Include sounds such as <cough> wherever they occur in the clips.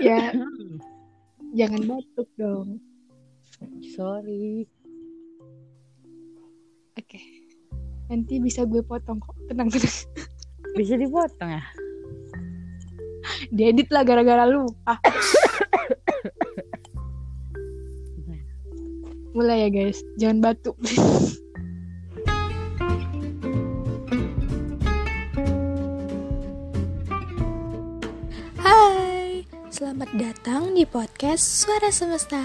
ya. Jangan batuk dong. Sorry. oke. Nanti bisa gue potong kok. Tenang tenang. Bisa dipotong ya? diedit lah gara-gara lu. Ah. <coughs> Mulai ya guys. Jangan batuk datang di podcast Suara Semesta.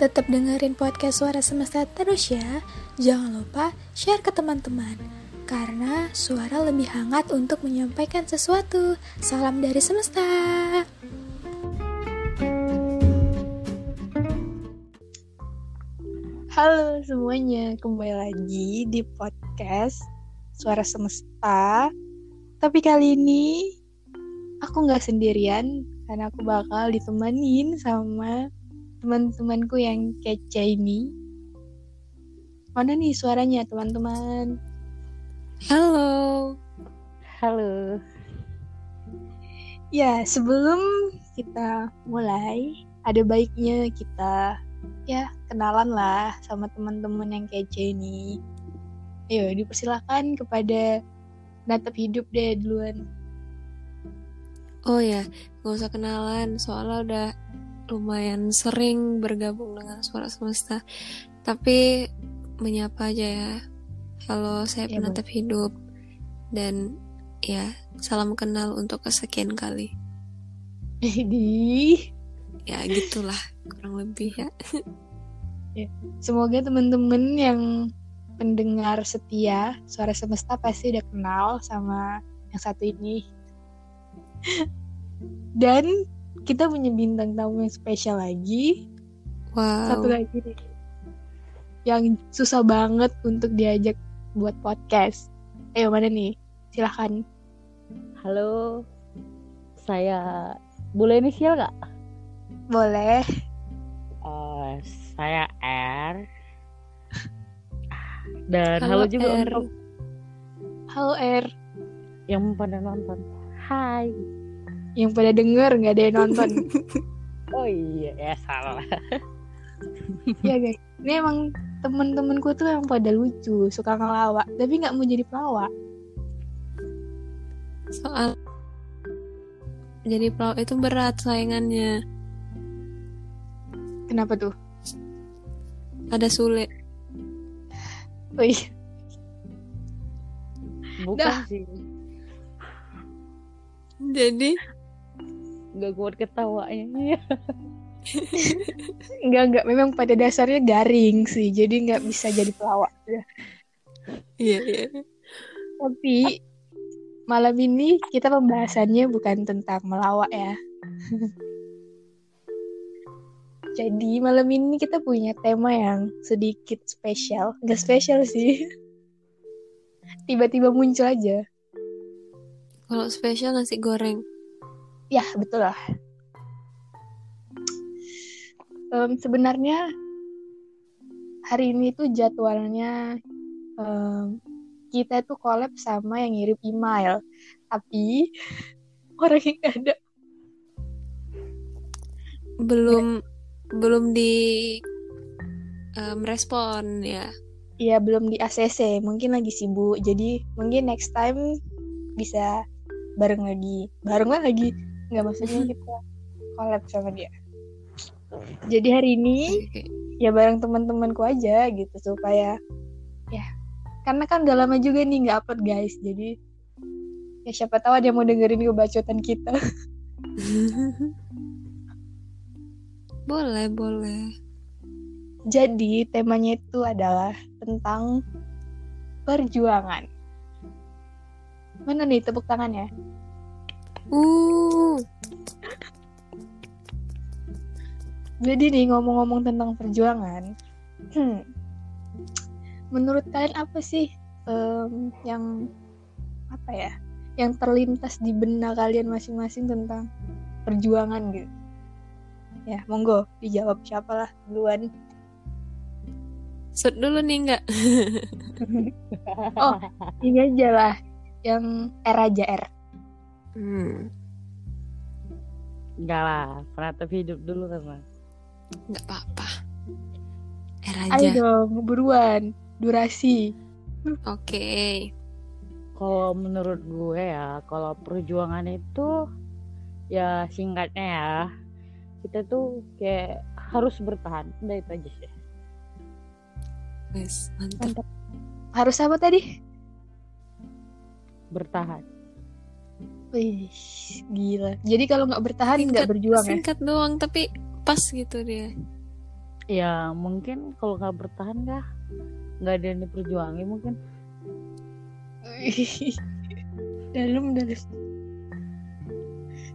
Tetap dengerin podcast Suara Semesta terus ya. Jangan lupa share ke teman-teman. Karena suara lebih hangat untuk menyampaikan sesuatu. Salam dari semesta. halo semuanya kembali lagi di podcast suara semesta tapi kali ini aku nggak sendirian karena aku bakal ditemenin sama teman-temanku yang kece ini mana nih suaranya teman-teman Halo. Halo. Ya, sebelum kita mulai, ada baiknya kita ya kenalan lah sama teman-teman yang kece ini. Ayo, dipersilakan kepada natap hidup deh duluan. Oh ya, gak usah kenalan, soalnya udah lumayan sering bergabung dengan Suara Semesta. Tapi menyapa aja ya. Halo, saya Ya, penatap hidup. Dan ya, salam kenal untuk kesekian kali. Di Ya, gitulah kurang lebih ya. semoga teman-teman yang pendengar setia suara semesta pasti udah kenal sama yang satu ini. Dan kita punya bintang tamu yang spesial lagi. Satu Wow. lagi nih. Yang susah banget untuk diajak buat podcast. Ayo mana nih? Silahkan. Halo. Saya boleh inisial nggak? Boleh. Eh, saya R. Dan Halo, halo, juga R. untuk Halo R. yang pada nonton. Hai. Yang pada denger nggak ada yang nonton. <laughs> Oh iya, ya salah. ya guys. Ini emang temen-temenku tuh yang pada lucu, suka ngelawak, tapi nggak mau jadi pelawak. Soal jadi pelawak itu berat saingannya. Kenapa tuh? Ada sulit. Oh iya. Bukan Dah. sih. Jadi Gak kuat ketawanya. <laughs> Enggak, enggak. Memang pada dasarnya garing sih, jadi nggak bisa jadi pelawak. iya iya. Tapi malam ini kita pembahasannya bukan tentang melawak ya. <laughs> Jadi malam ini kita punya tema yang sedikit spesial. Nggak spesial sih. <laughs> Tiba-tiba muncul aja. Kalau spesial nasi goreng. Ya, betul lah. Em, sebenarnya hari ini tuh jadwalnya em, kita tuh collab sama yang ngirim email. Tapi <laughs> orang yang ada Belum belum di em, respon ya. ya belum di ACC, mungkin lagi sibuk. Jadi mungkin next time bisa bareng lagi. Bareng lagi. Nggak maksudnya <laughs> kita collab sama dia. Jadi hari ini ya bareng teman-temanku aja gitu supaya ya karena kan udah lama juga nih nggak upload guys. Jadi ya siapa tahu ada yang mau dengerin kebacotan kita. <laughs> Boleh boleh. jadi temanya itu adalah tentang perjuangan. Mana nih tepuk tangannya Uh, jadi nih ngomong-ngomong tentang perjuangan hmm, menurut kalian apa sih em, yang apa ya yang terlintas di benak kalian masing-masing tentang perjuangan gitu? Ya monggo dijawab siapa lah duluan. Shoot dulu nih enggak? <laughs> oh ini aja lah yang R aja R Hmm. Enggak lah, peratap hidup dulu kan, Mas. nggak apa-apa er Ayo aja dong, buruan. Durasi. oke Kalau menurut gue ya, kalau perjuangan itu ya singkatnya ya, kita tuh kayak harus bertahan. Udah itu aja sih. Wes, mantap Mantap. Harus apa tadi? Bertahan. Wih, gila. Jadi kalau nggak bertahan nggak Singkat- berjuang ya? singkat doang tapi pas gitu dia Ya mungkin kalau nggak bertahan ya nggak ada yang diperjuangin mungkin. <laughs> Dalam dalam.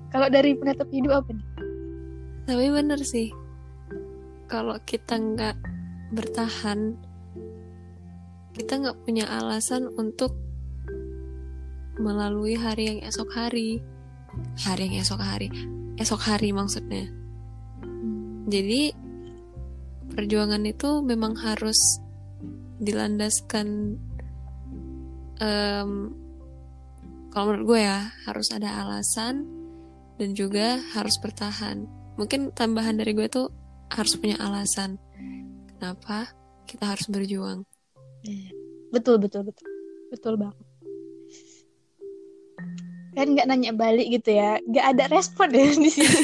Kalau dari penatap hidup apa nih? tapi bener sih kalau kita nggak bertahan kita nggak punya alasan untuk melalui hari yang esok hari. Hari yang esok hari. Esok hari maksudnya. Jadi perjuangan itu memang harus dilandaskan em, kalau menurut gue ya harus ada alasan dan juga harus bertahan. Mungkin tambahan dari gue tuh harus punya alasan kenapa kita harus berjuang. Betul betul betul. Betul banget. Kan nggak nanya balik gitu ya? Nggak ada respon ya di sini.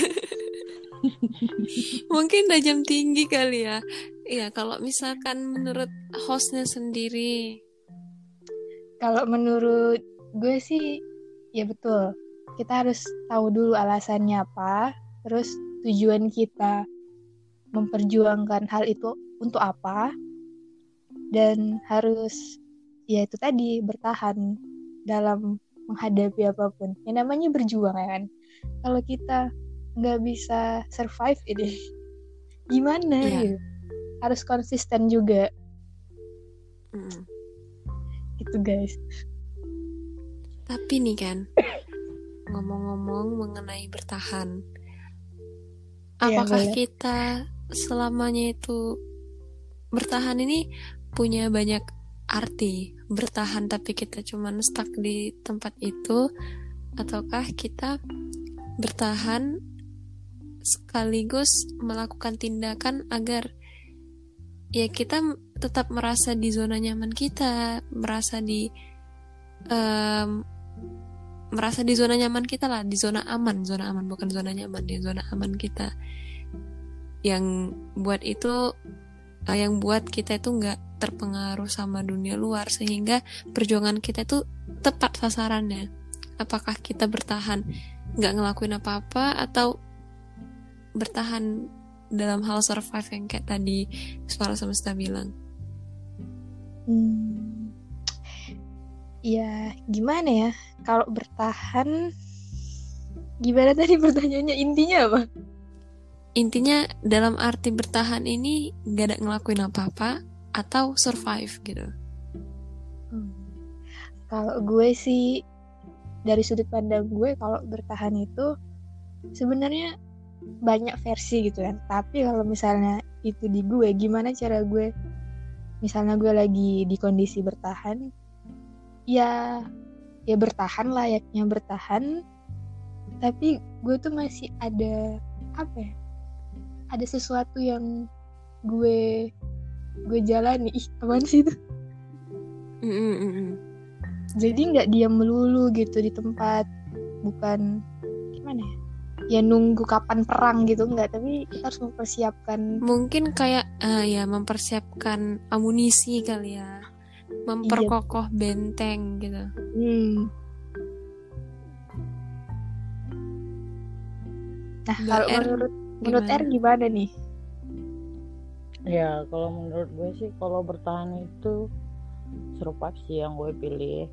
<laughs> mungkin udah jam tinggi kali ya Iya kalau misalkan menurut hostnya sendiri Kalau menurut gue sih ya betul. Kita harus tahu dulu alasannya apa, terus tujuan kita memperjuangkan hal itu untuk apa, dan harus ya itu tadi bertahan dalam menghadapi apa pun. Yang namanya berjuang ya kan. Kalau kita nggak bisa survive ini, <laughs> gimana Iya. gitu? Harus konsisten juga, Mm. gitu guys. Tapi nih kan, <coughs> ngomong-ngomong mengenai bertahan, Iya, apakah kita selamanya itu bertahan ini punya banyak arti? Bertahan tapi kita cuman stuck di tempat itu, ataukah kita bertahan sekaligus melakukan tindakan agar ya kita tetap merasa di zona nyaman kita, merasa di em, merasa di zona nyaman kita lah, di zona aman, zona aman bukan zona nyaman, di zona aman kita. Yang buat itu, eh, yang buat kita itu nggak terpengaruh sama dunia luar sehingga perjuangan kita itu tepat sasarannya. Apakah kita bertahan nggak ngelakuin apa-apa atau bertahan dalam hal survive yang kayak tadi suara semesta bilang. Hmm. Ya, gimana ya? Kalau bertahan, gimana tadi pertanyaannya? Intinya apa? Intinya dalam arti bertahan ini gak ada ngelakuin apa-apa atau survive gitu. Hmm. Kalau gue sih, dari sudut pandang gue, kalau bertahan itu sebenarnya banyak versi gitu kan. Tapi kalau misalnya itu di gue, gimana cara gue? Misalnya gue lagi di kondisi bertahan, ya, ya bertahan layaknya bertahan. Tapi gue tuh masih ada apa ya? Ada sesuatu yang gue gue jalani. Ih, apaan sih itu? Jadi nggak diam melulu gitu di tempat bukan gimana ya ya nunggu kapan perang gitu nggak tapi kita harus mempersiapkan Mungkin kayak eh, ya mempersiapkan amunisi kali ya, memperkokoh benteng gitu. hmm. nah kalau menurut menurut Gimana? R gimana nih Ya kalau menurut gue sih kalau bertahan itu survive sih yang gue pilih.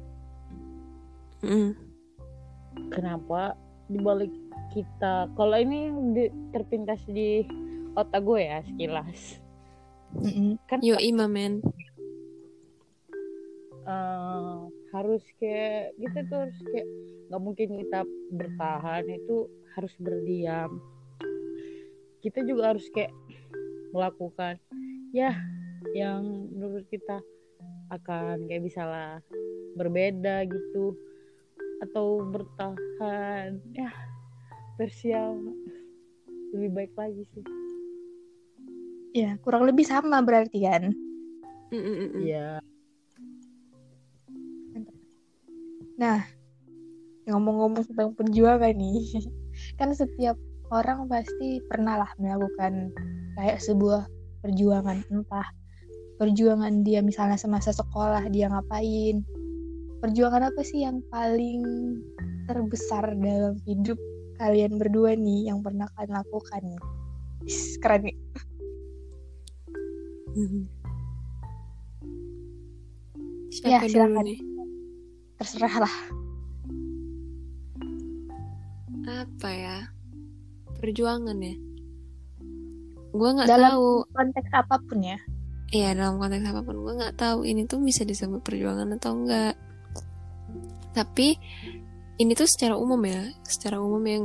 Mm. Kenapa? Dibalik kita kalau ini di- terpintas di otak gue ya sekilas. Mm-mm. Kan Yo men. eh, harus kayak kita tuh harus kayak nggak mungkin kita bertahan itu harus berdiam kita juga harus kayak melakukan ya yang menurut kita akan kayak misalnya berbeda gitu atau bertahan ya versi yang lebih baik lagi sih Ya, kurang lebih sama berarti kan. Mm, mm, mm. iya Nah, ngomong-ngomong tentang perjuangan nih, <laughs> kan setiap orang pasti pernah lah melakukan kayak sebuah perjuangan, entah perjuangan dia misalnya semasa sekolah dia ngapain, perjuangan apa sih yang paling terbesar dalam hidup kalian berdua nih yang pernah kalian lakukan? Is, Keren nih. Siapa Ya, silakan. nih? Terserah lah. Apa ya? Perjuangan ya? Gue nggak tahu. Konteks apa pun ya. Iya dalam konteks apa pun gue nggak tahu ini tuh bisa disebut perjuangan atau enggak. Tapi ini tuh secara umum ya, secara umum yang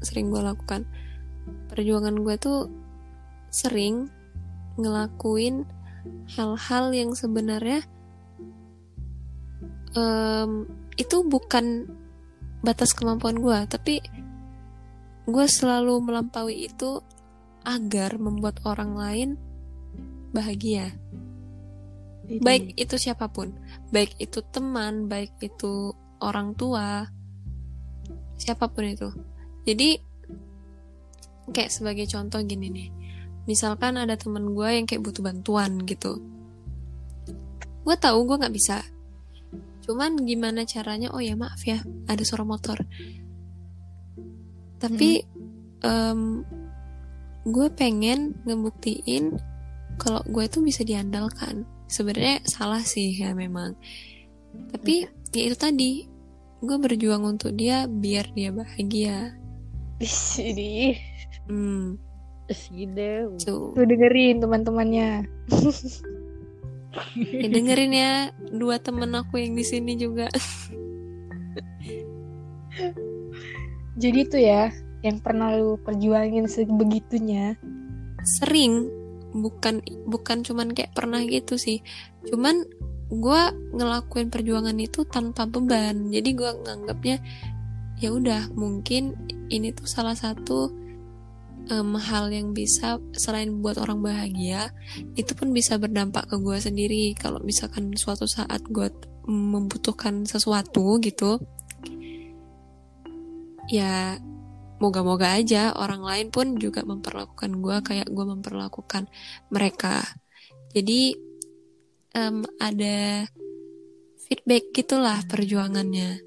sering gue lakukan. Perjuangan gue tuh sering ngelakuin hal-hal yang sebenarnya em, itu bukan batas kemampuan gue, tapi gue selalu melampaui itu agar membuat orang lain bahagia. Baik itu siapa pun. Baik itu teman baik itu orang tua siapa pun itu. Jadi kayak sebagai contoh gini nih. Misalkan ada teman gue yang kayak butuh bantuan gitu. Gue tahu gue nggak bisa. Cuman gimana caranya? Oh ya maaf ya ada suara motor tapi em, gue pengen ngebuktiin kalau gue tuh bisa diandalkan. Sebenarnya salah sih ya memang. Tapi ya itu tadi. Gue berjuang untuk dia biar dia bahagia. Wis, ini hmm. Segede tuh. Tuh dengerin teman-temannya. Ya, dengerin ya. Dua temen aku yang di sini juga <laughs> Jadi tuh ya, yang pernah lu perjuangin sebegitunya. sering. Bukan bukan cuman kayak pernah gitu sih. Cuman gue ngelakuin perjuangan itu tanpa beban. Jadi gue nganggapnya ya udah mungkin ini tuh salah satu em, hal yang bisa selain buat orang bahagia itu pun bisa berdampak ke gue sendiri. Kalau misalkan suatu saat gue membutuhkan sesuatu gitu ya moga-moga aja orang lain pun juga memperlakukan gue kayak gue memperlakukan mereka. Jadi em, ada feedback gitulah perjuangannya.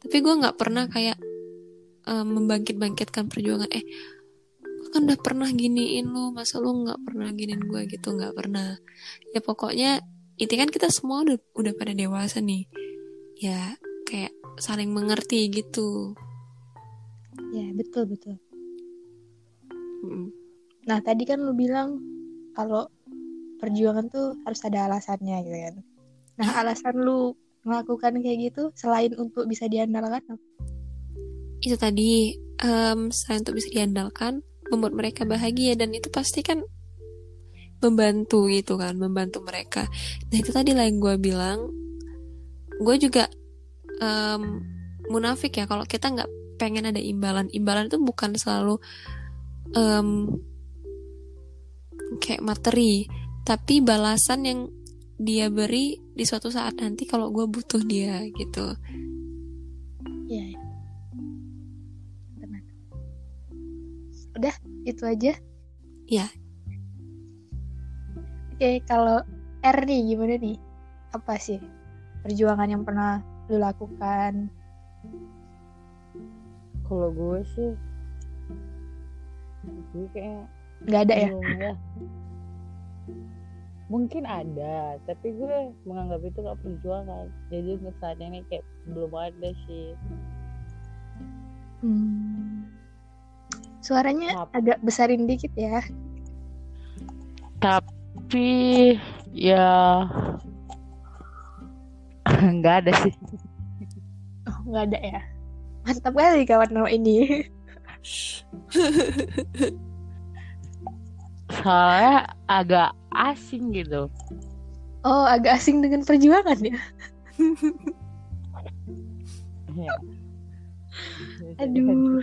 Tapi gue nggak pernah kayak em, membangkit-bangkitkan perjuangan eh gue kan udah pernah giniin lu masa lu nggak pernah giniin gue gitu nggak pernah. Ya pokoknya itu kan kita semua udah udah pada dewasa nih. Ya kayak saling mengerti gitu Ya, betul betul. Mm. Nah, tadi kan lu bilang kalau perjuangan tuh harus ada alasannya gitu kan. Nah, alasan lu melakukan kayak gitu selain untuk bisa diandalkan itu tadi em, selain untuk bisa diandalkan membuat mereka bahagia dan itu pasti kan membantu gitu kan membantu mereka nah itu tadi lah yang gue bilang gue juga em, munafik ya kalau kita nggak pengen ada imbalan imbalan itu bukan selalu em, kayak materi tapi balasan yang dia beri di suatu saat nanti kalau gue butuh dia gitu Iya. ya. Tenang. Udah, itu aja. Ya. Oke, kalau R nih gimana nih? Apa sih perjuangan yang pernah lu lakukan? Kalau gue sih gue kayak Nggak ada ya? ya mungkin ada tapi gue menganggap itu gak perjuangan jadi untuk saat ini kayak belum ada sih Hmm. Suaranya Apa? agak besarin dikit ya. tapi ya <laughs> nggak ada sih Oh, nggak ada ya. Mantap kali kawan lo ini. soalnya agak asing gitu Oh, agak asing dengan perjuangan ya. Ya. Aduh.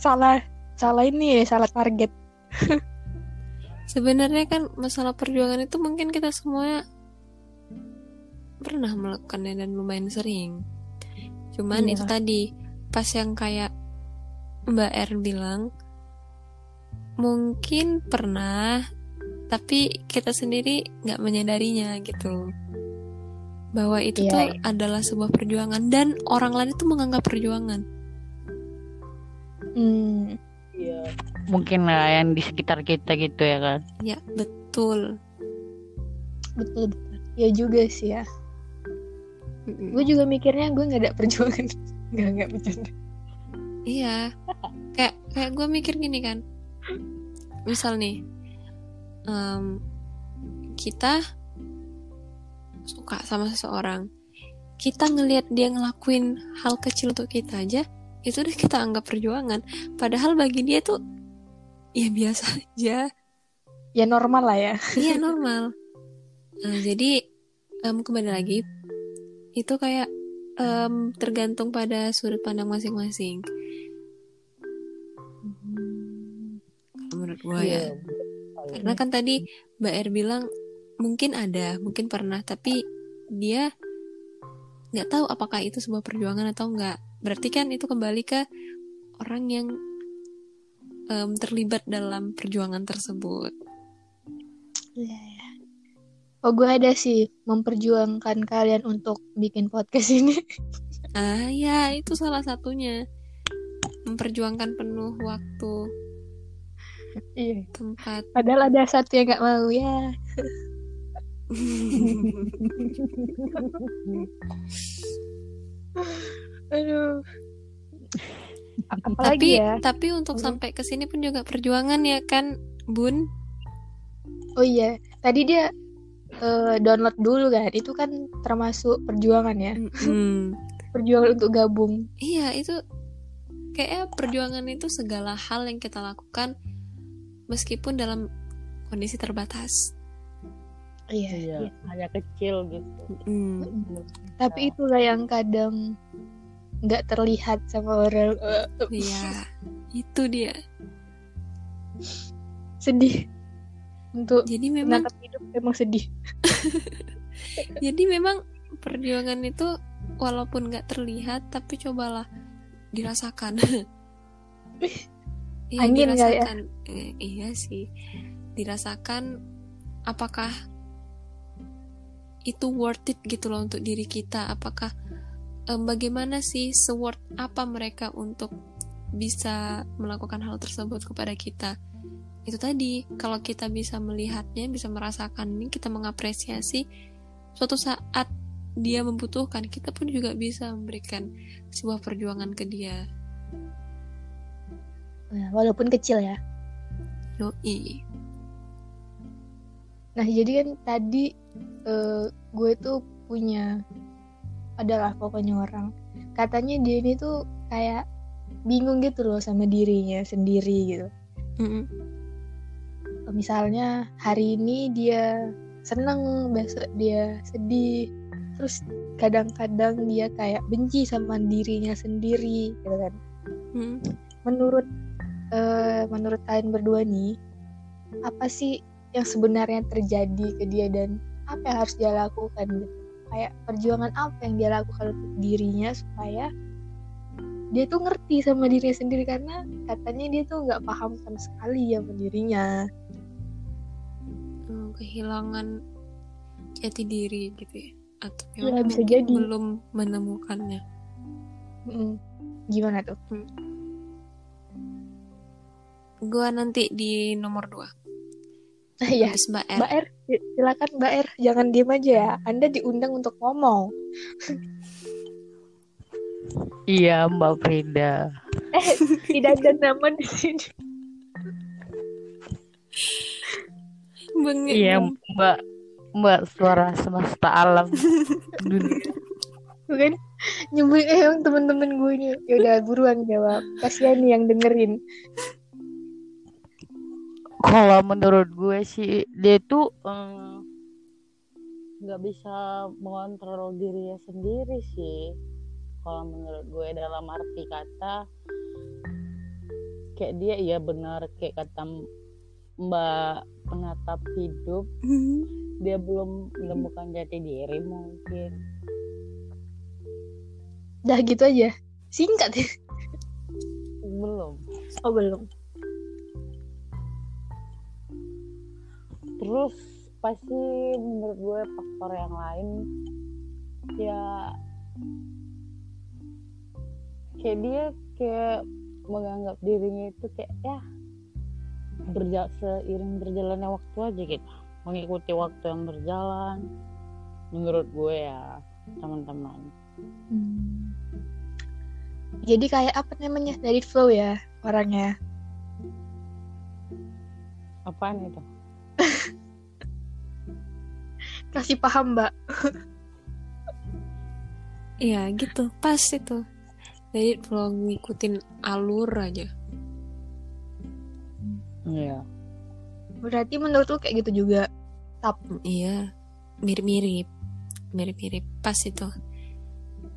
Salah salah ini salah target sebenarnya kan masalah perjuangan itu mungkin kita semua pernah melakukannya dan lumayan sering cuman Iya. itu tadi pas yang kayak Mbak R bilang mungkin pernah tapi kita sendiri nggak menyadarinya gitu bahwa itu Iya. tuh adalah sebuah perjuangan dan orang lain itu menganggap perjuangan hmm, Iya. Mungkin lah yang di sekitar kita gitu ya kan. ya betul betul betul ya juga sih ya Mm-mm. gue juga mikirnya gue nggak ada perjuangan. <laughs> Nggak nggak bercanda. Iya, kayak kayak gue mikir gini kan, misal nih, em, kita suka sama seseorang, kita ngelihat dia ngelakuin hal kecil untuk kita aja, itu udah kita anggap perjuangan. Padahal bagi dia tuh ya biasa aja, ya normal lah ya. Iya normal. Nah, jadi em, kembali lagi, itu kayak em, tergantung pada sudut pandang masing-masing. Menurut gue ya. Karena kan tadi Mbak R bilang mungkin ada, mungkin pernah, tapi dia nggak tahu apakah itu sebuah perjuangan atau enggak. Berarti kan itu kembali ke orang yang em, terlibat dalam perjuangan tersebut. Iya, ya. Oh, gue ada sih memperjuangkan kalian untuk bikin podcast <laughs> ini. Ah ya, itu salah satunya. Memperjuangkan penuh waktu, Iya. tempat. Padahal ada satu yang nggak mau ya. <laughs> Aduh. Apalagi tapi ya? tapi untuk Hmm. sampai ke sini pun juga perjuangan ya kan, Bun? Oh iya, tadi dia eh, download dulu kan. Itu kan termasuk perjuangan ya. Mm-mm. Perjuangan untuk gabung. Iya, itu kayaknya perjuangan itu segala hal yang kita lakukan meskipun dalam kondisi terbatas. Iya. Iya. iya. Hanya kecil gitu. Mm. Kita. Tapi itulah yang kadang nggak terlihat sama orang. Iya, itu dia. sedih. Untuk Jadi memang hidup memang sedih. <laughs> jadi memang perjuangan itu walaupun nggak terlihat tapi cobalah dirasakan. <laughs> Iya, Angin ya? dirasakan. Eh, iya sih. Dirasakan apakah itu worth it gitu loh untuk diri kita? Apakah em, bagaimana sih se-worth apa mereka untuk bisa melakukan hal tersebut kepada kita? Itu tadi, kalau kita bisa melihatnya, bisa merasakan ini, kita mengapresiasi suatu saat dia membutuhkan, kita pun juga bisa memberikan sebuah perjuangan ke dia. Nah, walaupun kecil ya. Yoi. Nah, jadi kan tadi eh, gue tuh punya adalah pokoknya orang. Katanya dia ini tuh kayak bingung gitu loh sama dirinya sendiri gitu. Mm-mm. Misalnya hari ini dia seneng, besok dia sedih. Terus kadang-kadang dia kayak benci sama dirinya sendiri gitu kan. Mm. Menurut eh, menurut kalian berdua nih, apa sih yang sebenarnya terjadi ke dia dan apa yang harus dia lakukan gitu kayak perjuangan apa yang dia lakukan untuk dirinya supaya dia tuh ngerti sama dirinya sendiri karena katanya dia tuh nggak paham sama sekali ya sama dirinya Hmm, kehilangan jati diri gitu ya. Atau Iya, memang bisa jadi. belum menemukannya. Mm, gimana tuh? Gua nanti di nomor dua. <laughs> Iya. Habis mbak R. Mbak R si- silakan Mbak R. Jangan diem aja ya. Anda diundang untuk ngomong. <laughs> Iya Mbak Frida. eh tidak ada nama di sini <laughs> Bengek Iya. Mbak Mbak suara semesta alam dunia. <laughs> bukan nyebut eh temen-temen gue nih ya udah buruan jawab kasihan nih yang dengerin Kalau menurut gue sih dia tuh nggak bisa mengontrol dirinya sendiri sih. Kalau menurut gue dalam arti kata kayak dia iya benar kayak kata mbak penatap hidup dia belum menemukan jati diri mungkin. Dah gitu aja? Singkat ya? Belum. Oh belum. Terus pasti menurut gue faktor yang lain ya kayak dia kayak menganggap dirinya itu kayak ya berja seiring berjalannya waktu aja gitu. Mengikuti waktu yang berjalan menurut gue ya teman-teman. Hmm. jadi kayak apa namanya? Dari flow ya orangnya. Apaan itu? <laughs> Kasih paham mbak. Iya gitu. Pas itu. Jadi kalau ngikutin alur aja iya. Berarti menurut lu kayak gitu juga. Hmm, iya. Mirip-mirip. Mirip-mirip. Pas itu.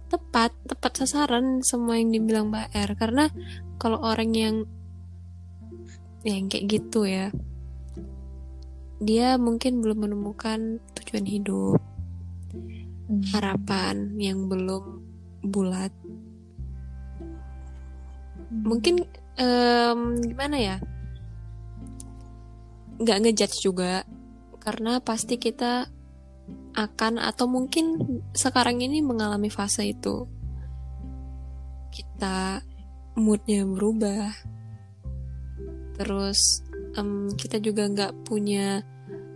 Tepat. Tepat sasaran semua yang dibilang Mbak R. Karena kalau orang yang yang kayak gitu ya dia mungkin belum menemukan tujuan hidup harapan yang belum bulat. Mungkin em, gimana ya nggak ngejudge juga. Karena pasti kita akan atau mungkin sekarang ini mengalami fase itu. Kita moodnya berubah. Terus em, kita juga nggak punya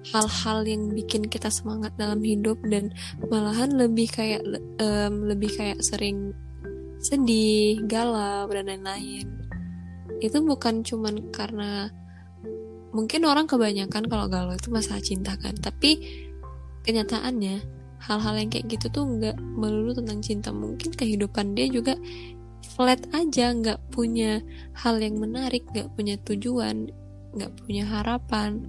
hal-hal yang bikin kita semangat dalam hidup dan malahan lebih kayak em, lebih kayak sering sedih galau dan lain-lain. Itu bukan cuman karena mungkin orang kebanyakan kalau galau itu masalah cinta kan. Tapi kenyataannya hal-hal yang kayak gitu tuh nggak melulu tentang cinta. Mungkin kehidupan dia juga flat aja nggak punya hal yang menarik nggak punya tujuan nggak punya harapan.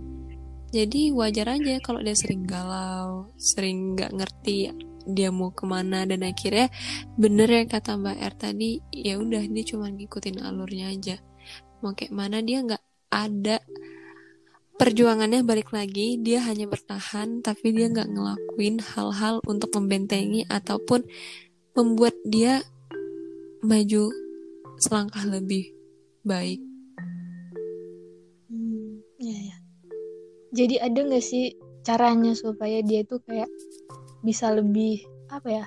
Jadi wajar aja kalau dia sering galau sering nggak ngerti dia mau ke mana. Dan akhirnya bener yang kata Mbak R tadi ya udah dia cuma ngikutin alurnya aja. Mau kayak mana dia nggak ada perjuangannya balik lagi dia hanya bertahan tapi dia nggak ngelakuin hal-hal untuk membentengi ataupun membuat dia maju selangkah lebih baik Hmm, ya ya. Jadi ada nggak sih caranya supaya dia tuh kayak bisa lebih apa ya,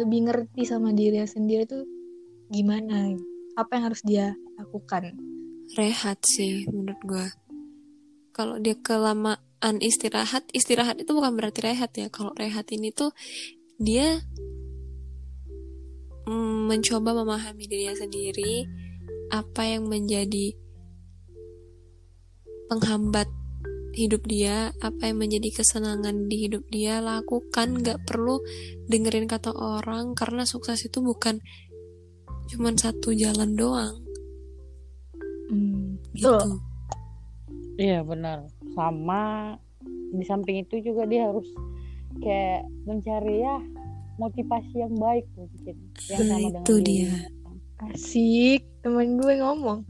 lebih ngerti sama dirinya sendiri tuh gimana? Apa yang harus dia lakukan? rehat sih menurut gue kalau dia kelamaan istirahat istirahat itu bukan berarti rehat ya. Kalau rehat ini tuh dia mm, mencoba memahami dirinya sendiri apa yang menjadi penghambat hidup dia apa yang menjadi kesenangan di hidup dia lakukan. Nggak perlu dengerin kata orang karena sukses itu bukan cuman satu jalan doang. Hmm, gitu. betul. Iya benar sama di samping itu juga dia harus kayak mencari ya motivasi yang baik mungkin yang Nah, sama itu dengan dia. Asik, temen gue ngomong.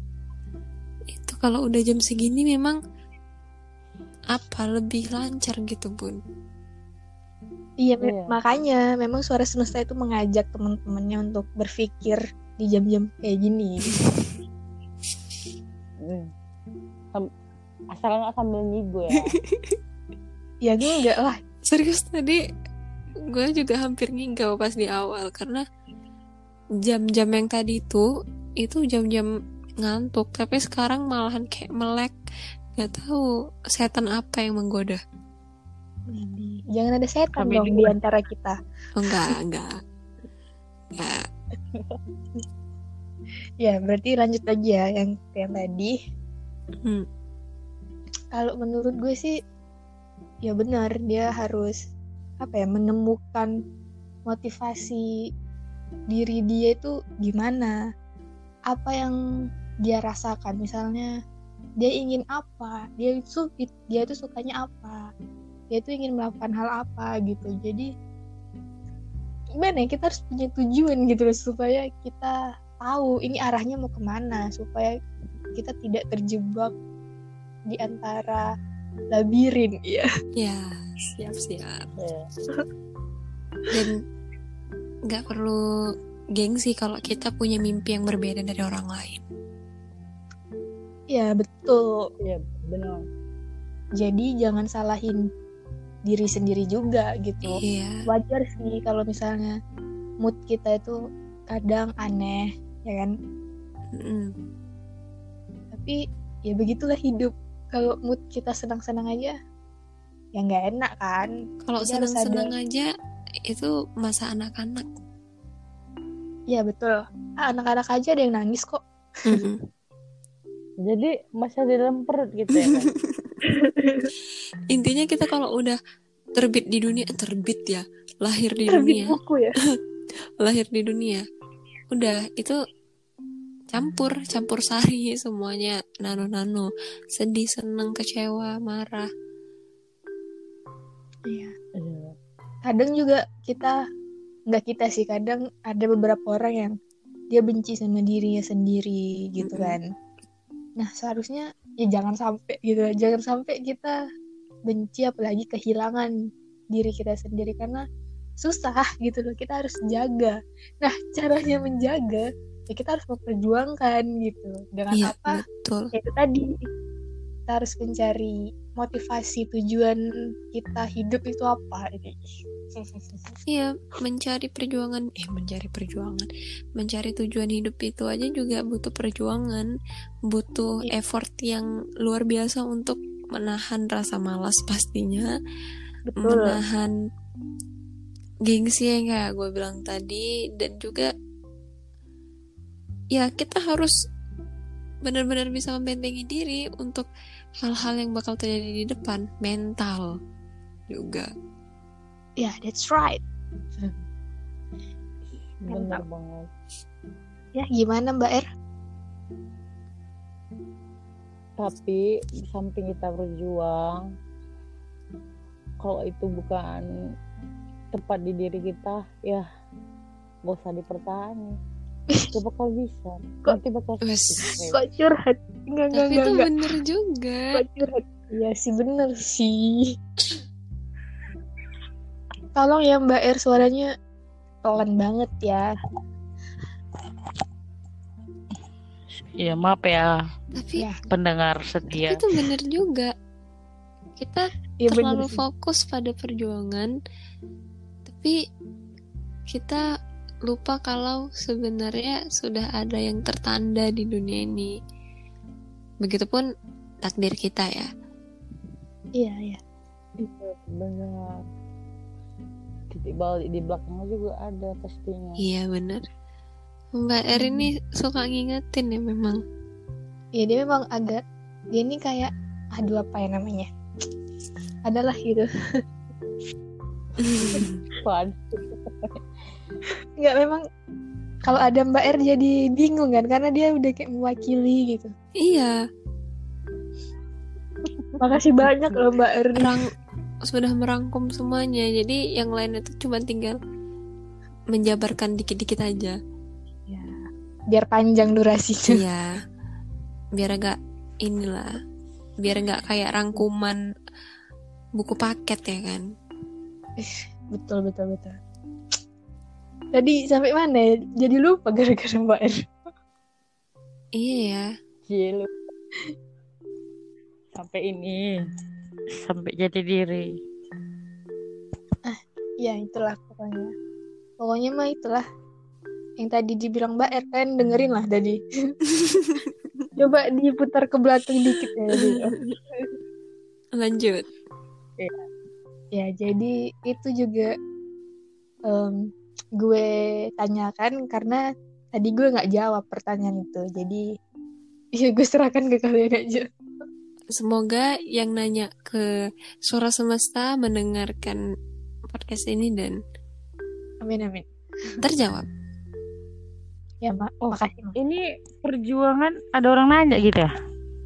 <laughs> itu kalau udah jam segini memang apa lebih lancar gitu bun Iya, me- Iya. makanya memang suara semesta itu mengajak teman-temannya untuk berpikir di jam-jam kayak gini. <laughs> Hmm. Sam- asal nggak sambil nyigo ya <laughs> ya enggak lah. serius tadi gue juga hampir nginggau pas di awal karena jam-jam yang tadi itu itu jam-jam ngantuk tapi sekarang malahan kayak melek nggak tahu setan apa yang menggoda Jangan ada setan Kami dong di antara kita. oh, enggak enggak enggak <laughs> Ya, berarti lanjut lagi ya yang yang tadi. Hmm. Kalau menurut gue sih ya benar dia harus apa ya menemukan motivasi diri dia itu gimana apa yang dia rasakan misalnya dia ingin apa dia itu dia itu sukanya apa dia itu ingin melakukan hal apa gitu jadi gimana ya kita harus punya tujuan gitu supaya kita tahu ini arahnya mau ke mana supaya kita tidak terjebak di antara labirin ya Ya, siap-siap. Ya. Dan nggak perlu gengsi kalau kita punya mimpi yang berbeda dari orang lain. ya betul Iya, benar. jadi jangan salahin diri sendiri juga gitu Iya. wajar sih kalau misalnya mood kita itu kadang aneh ya kan Mm-mm. Tapi ya begitulah hidup. Kalau mood kita senang-senang aja ya nggak enak kan? Kalau senang-senang aja itu masa anak-anak. ya betul. Ah, anak-anak aja ada yang nangis kok. <laughs> Jadi masih di dalam perut gitu ya kan? <laughs> Intinya kita kalau udah terbit di dunia, terbit ya, lahir di terbit dunia, buku ya? <laughs> Lahir di dunia, udah itu campur, campur sari semuanya, nano-nano, sedih, seneng, kecewa, marah. Iya. Kadang juga kita nggak kita sih kadang ada beberapa orang yang dia benci sama dirinya sendiri gitu Mm-mm. kan nah seharusnya ya jangan sampai gitu jangan sampai kita benci apalagi kehilangan diri kita sendiri karena susah gitu loh kita harus jaga nah caranya menjaga ya kita harus memperjuangkan gitu. Dengan Iya, apa? betul. ya itu tadi. Kita harus mencari motivasi tujuan kita hidup itu apa ini Iya, mencari perjuangan, eh mencari perjuangan, mencari tujuan hidup itu aja juga butuh perjuangan, butuh Iya. effort yang luar biasa untuk menahan rasa malas pastinya, betul. Menahan gengsi yang kayak gue bilang tadi, dan juga ya kita harus benar-benar bisa membentengi diri untuk hal-hal yang bakal terjadi di depan, mental juga. ya that's right Benar banget. ya gimana mbak Er Tapi di samping kita berjuang, kalau itu bukan tepat di diri kita, ya gak usah dipertahani. Gak bakal bisa. Kok- Nanti bakal Wes. sukses. kok curhat enggak enggak Tapi enggak, itu enggak. bener juga. kok curhat ya sih bener sih tolong ya mbak Er suaranya pelan banget ya Ya maaf ya Tapi Ya. pendengar setia. itu bener juga. Kita ya terlalu bener fokus pada perjuangan, tapi kita lupa kalau sebenarnya sudah ada yang tertanda di dunia ini. Begitupun takdir kita ya. iya iya Iya, benar. Titik balik di belakangnya juga ada pastinya. Iya bener. Mbak Er ini suka ngingetin ya memang. ya dia memang agak dia ini kayak aduh apa ya namanya adalah gitu <laughs> Pan. Nggak memang kalau ada mbak Er jadi bingung kan karena dia udah kayak mewakili gitu iya, makasih banyak loh mbak Er rang sudah merangkum semuanya. Jadi yang lain itu cuma tinggal menjabarkan dikit-dikit aja. ya biar panjang durasinya Iya. Biar agak inilah. Biar nggak kayak rangkuman buku paket ya kan. betul betul betul tadi sampai mana ya jadi lupa <laughs> gara-gara mbak Er Iya ya. Cilu. Sampai ini. Sampai jadi diri. ya itulah pokoknya pokoknya mah itulah yang tadi dibilang mbak Er kan dengerin lah tadi <laughs> coba diputar ke belakang dikit ya Di. Lanjut. ya jadi itu juga em, gue tanyakan karena tadi gue nggak jawab pertanyaan itu jadi <laughs> ya gue serahkan ke kalian aja Semoga yang nanya ke Suara Semesta mendengarkan podcast ini dan amin amin terjawab. ya mak makasih Mak. Ini perjuangan ada orang nanya gitu ya?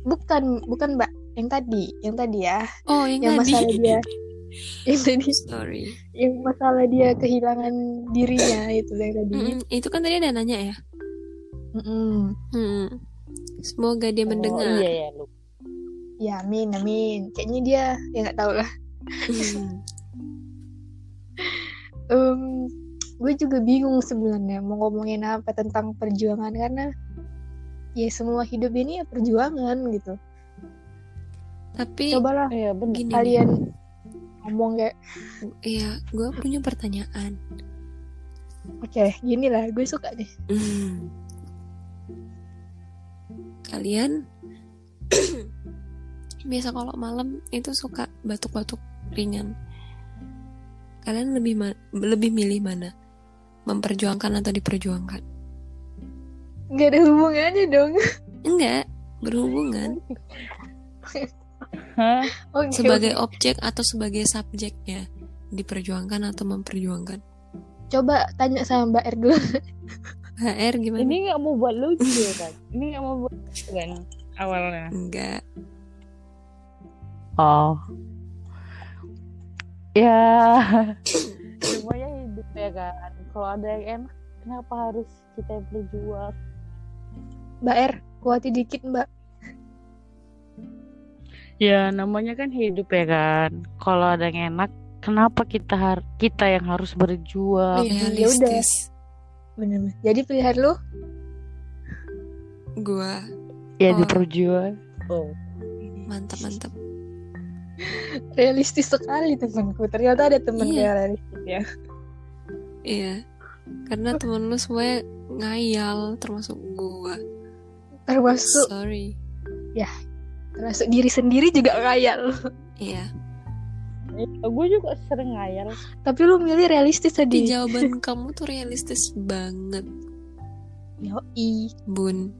bukan bukan mbak yang tadi yang tadi ya Oh, yang, yang tadi. masalah dia <laughs> <laughs> yang tadi Sorry. yang masalah dia kehilangan dirinya itu yang tadi Mm-mm, itu kan tadi ada nanya ya. Mm-mm. Hmm. Semoga dia Oh, mendengar. iya ya lu. Ya, amin, amin. Kayaknya dia, ya nggak tahu lah. Hmm. Em, <laughs> gue juga bingung sebenarnya mau ngomongin apa tentang perjuangan karena ya semua hidup ini ya perjuangan gitu. Tapi Cobalah benar. gini nih, kalian ngomong kayak, Iya, gue punya pertanyaan. oke, gini lah, gue suka deh. <clears throat> Kalian <clears throat> biasa kalau malam itu suka batuk-batuk ringan. Kalian lebih ma- lebih milih mana? Memperjuangkan atau diperjuangkan? Nggak ada hubungannya dong. <laughs> Enggak, berhubungan <laughs> Hah? Oke, sebagai objek atau sebagai subjeknya. Diperjuangkan atau memperjuangkan? coba tanya sama Mbak R dulu. <laughs> HR gimana? Ini nggak mau buat lucu kan? Ini nggak mau buat lucu kan awalnya. Enggak. Oh. Ya. <laughs> Semuanya hidup ya kan. Kalau ada yang enak, kenapa harus kita yang berjuang? Mbak R, kuati dikit Mbak. Ya namanya kan hidup ya kan. Kalau ada yang enak, kenapa kita har- kita yang harus berjuang? Iya, Realistis. Bener-bener. Jadi pilihan lu Gua Ya Oh. diperjuang. Oh. mantap mantap. realistis sekali temanku. Ternyata ada teman Iya. kayak realistis ya. Iya. Karena temen lu semuanya ngayal termasuk gua. Termasuk Sorry. Termasuk diri sendiri juga ngayal. Iya. Ya, gue juga sering ngayal. Tapi lu milih realistis Tapi tadi. jawaban kamu tuh realistis banget, Yoi. Bun.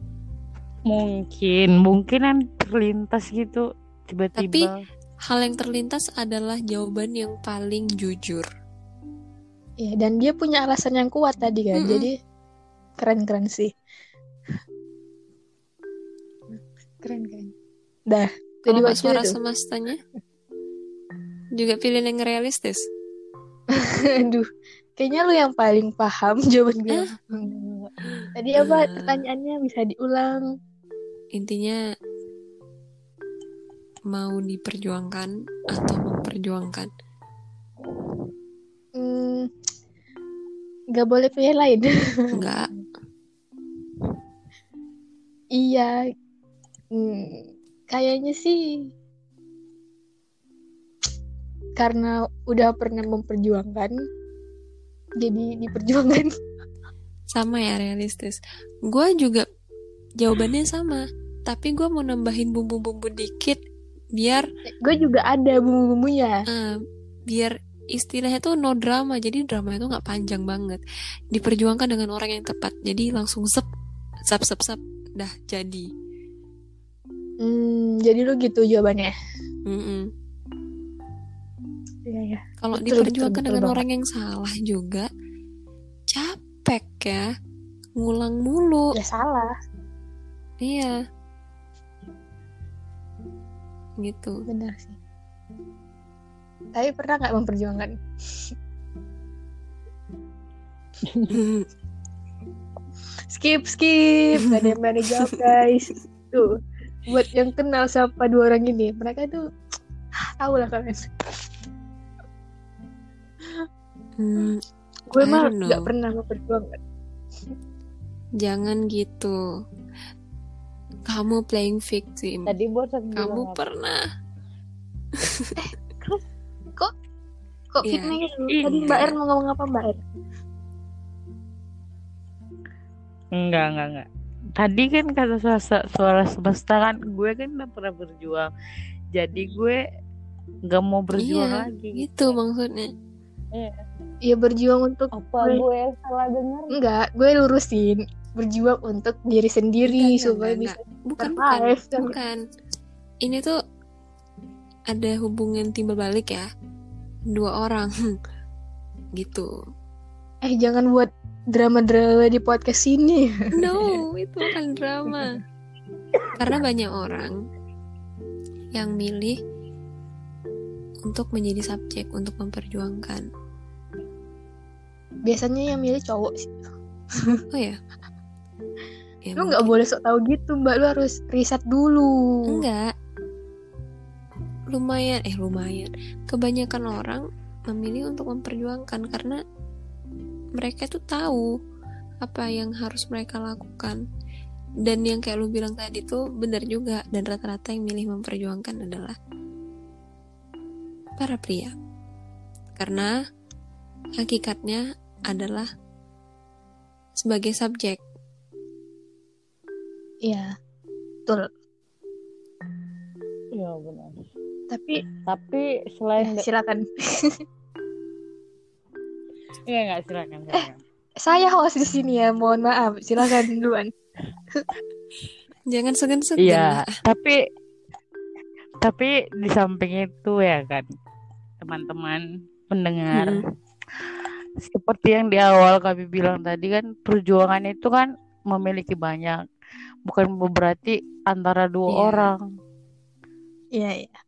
Mungkin, mungkin kan terlintas gitu tiba-tiba. Hal yang terlintas adalah jawaban yang paling jujur. Iya, dan dia punya alasan yang kuat tadi kan. Mm-mm. Jadi keren-keren sih. Keren-keren. Dah, jadi Kalau suara tuh. semestanya juga pilihan yang realistis. <laughs> Aduh, kayaknya lu yang paling paham <laughs> jawaban gue. Ah. Tadi apa Ah. pertanyaannya bisa diulang? Intinya mau diperjuangkan atau memperjuangkan. Hmm, nggak boleh pilih lain. <laughs> Enggak. iya, Hmm, kayaknya sih karena udah pernah memperjuangkan, jadi diperjuangkan. <laughs> Sama ya realistis. Gue juga jawabannya sama. Tapi gue mau nambahin bumbu-bumbu dikit biar gue juga ada bumbu-bumbunya. eh, biar istilahnya tuh no drama. Jadi drama itu nggak panjang banget. Diperjuangkan dengan orang yang tepat. Jadi langsung sep sep sep sep dah jadi. Hmm, jadi lu gitu jawabannya. Mm-mm. Iya ya. Kalau diperjuangkan betul, dengan betul orang yang salah juga capek ya. Ngulang mulu. Ya salah, Iya. Gitu. benar sih. Tapi pernah nggak memperjuangkan? <laughs> Skip, skip. Gak ada yang berani jawab, guys. <laughs> Tuh, buat yang kenal siapa dua orang ini, mereka itu <tsk> tahu lah kalian. Hmm, Gue mah nggak pernah memperjuangkan. jangan gitu. Kamu playing victim. Tadi bosan Kamu bilang apa? pernah. Kok Iya. fitnah gitu? Iya. Tadi Mbak Er mau ngomong apa Mbak Er? Enggak, enggak, enggak. Tadi kan kata suara, suara semesta kan gue kan udah pernah berjuang. Jadi gue nggak mau berjuang Iya, lagi. Gitu maksudnya. Ya berjuang untuk Apa gue- gue salah dengar? enggak, gue lurusin berjuang untuk diri sendiri Enggak, enggak, supaya enggak, bisa Bukan, bukan, survive. bukan. Ini tuh ada hubungan timbal balik ya. Dua orang. <laughs> gitu. Eh jangan buat drama-drama di podcast ini. <laughs> No, itu bukan drama. Karena banyak orang yang milih untuk menjadi subjek untuk memperjuangkan. Biasanya yang milih cowok sih. Oh ya. ya lu nggak boleh sok tahu gitu mbak lu harus riset dulu enggak lumayan eh lumayan kebanyakan orang memilih untuk memperjuangkan karena mereka tuh tahu apa yang harus mereka lakukan. Dan yang kayak lu bilang tadi tuh benar juga dan rata-rata yang milih memperjuangkan adalah para pria. Karena hakikatnya adalah sebagai subjek. Iya betul. Iya benar. tapi Tapi selain ya, silakan <laughs> Iya nggak silakan silakan. saya host di sini ya mohon maaf. Silakan duluan. <laughs> Jangan segan-segan. Iya, tapi tapi di samping itu ya kan teman-teman pendengar. Mm-mm. seperti yang di awal kami bilang tadi kan perjuangan itu kan memiliki banyak. Bukan berarti antara dua Iya. orang. Iya iya.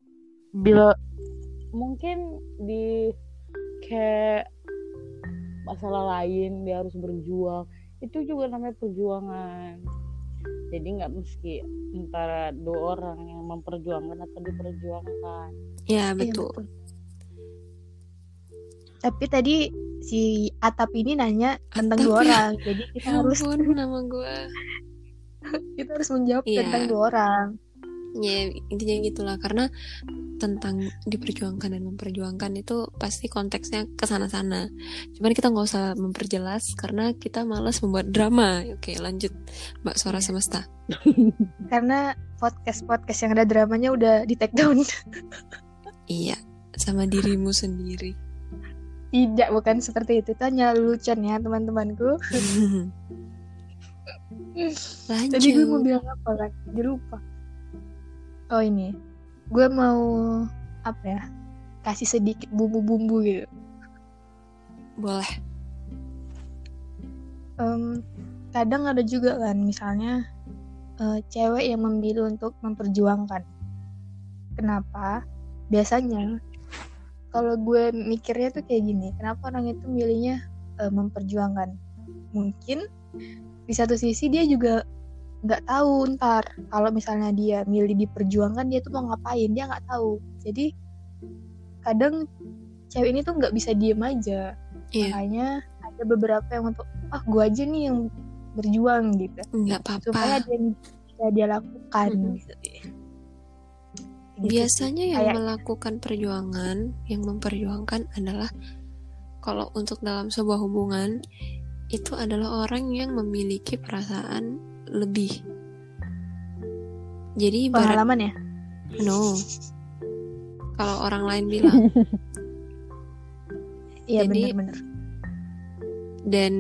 Bila mungkin di kayak masalah lain dia harus berjuang. Itu juga namanya perjuangan. Jadi nggak mesti antara dua orang yang memperjuangkan atau diperjuangkan. Ya Iya, betul. tapi tadi si Atap ini nanya tentang Atap dua ya? orang. Jadi kita ya harus ampun nama gue <laughs> kita harus menjawab Iya. tentang dua orang ya intinya gitulah. Karena tentang diperjuangkan dan memperjuangkan itu pasti konteksnya ke sana-sana. Cuman kita nggak usah memperjelas karena kita malas membuat drama. Oke lanjut mbak suara Iya. semesta. <laughs> Karena podcast podcast yang ada dramanya udah di take down. <laughs> Iya sama dirimu sendiri. Tidak bukan seperti itu. Itu hanya lucuan ya teman-temanku. Lanjut <laughs> tadi gue mau bilang apa kan jadi lupa oh ini. Gue mau apa ya kasih sedikit bumbu-bumbu gitu. Boleh. Em, kadang ada juga kan misalnya eh, cewek yang memilih untuk memperjuangkan. Kenapa? Biasanya kalau gue mikirnya tuh kayak gini kenapa orang itu milihnya eh, memperjuangkan? Mungkin di satu sisi dia juga nggak tahu ntar. Kalau misalnya dia milih diperjuangkan dia tuh mau ngapain? Dia nggak tahu. Jadi kadang cewek ini tuh nggak bisa diem aja. Iya. Makanya ada beberapa yang untuk ah gue aja nih yang berjuang gitu. Nggak supaya apa-apa dia bisa dia lakukan. Mhm. gitu. Gitu biasanya yang Kayak- melakukan perjuangan yang memperjuangkan adalah kalau untuk dalam sebuah hubungan itu adalah orang yang memiliki perasaan lebih. Jadi pengalaman ya? No. Kalau orang lain bilang. <laughs> Iya bener-bener dan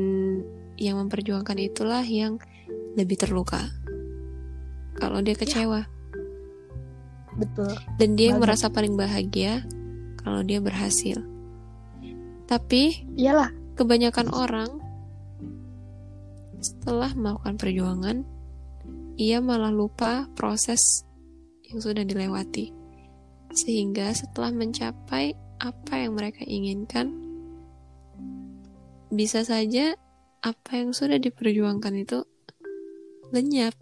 yang memperjuangkan itulah yang lebih terluka. Kalau dia kecewa. Betul. Dan dia yang merasa paling bahagia kalau dia berhasil. Tapi iyalah. kebanyakan orang setelah melakukan perjuangan ia malah lupa proses yang sudah dilewati. Sehingga setelah mencapai apa yang mereka inginkan bisa saja apa yang sudah diperjuangkan itu lenyap.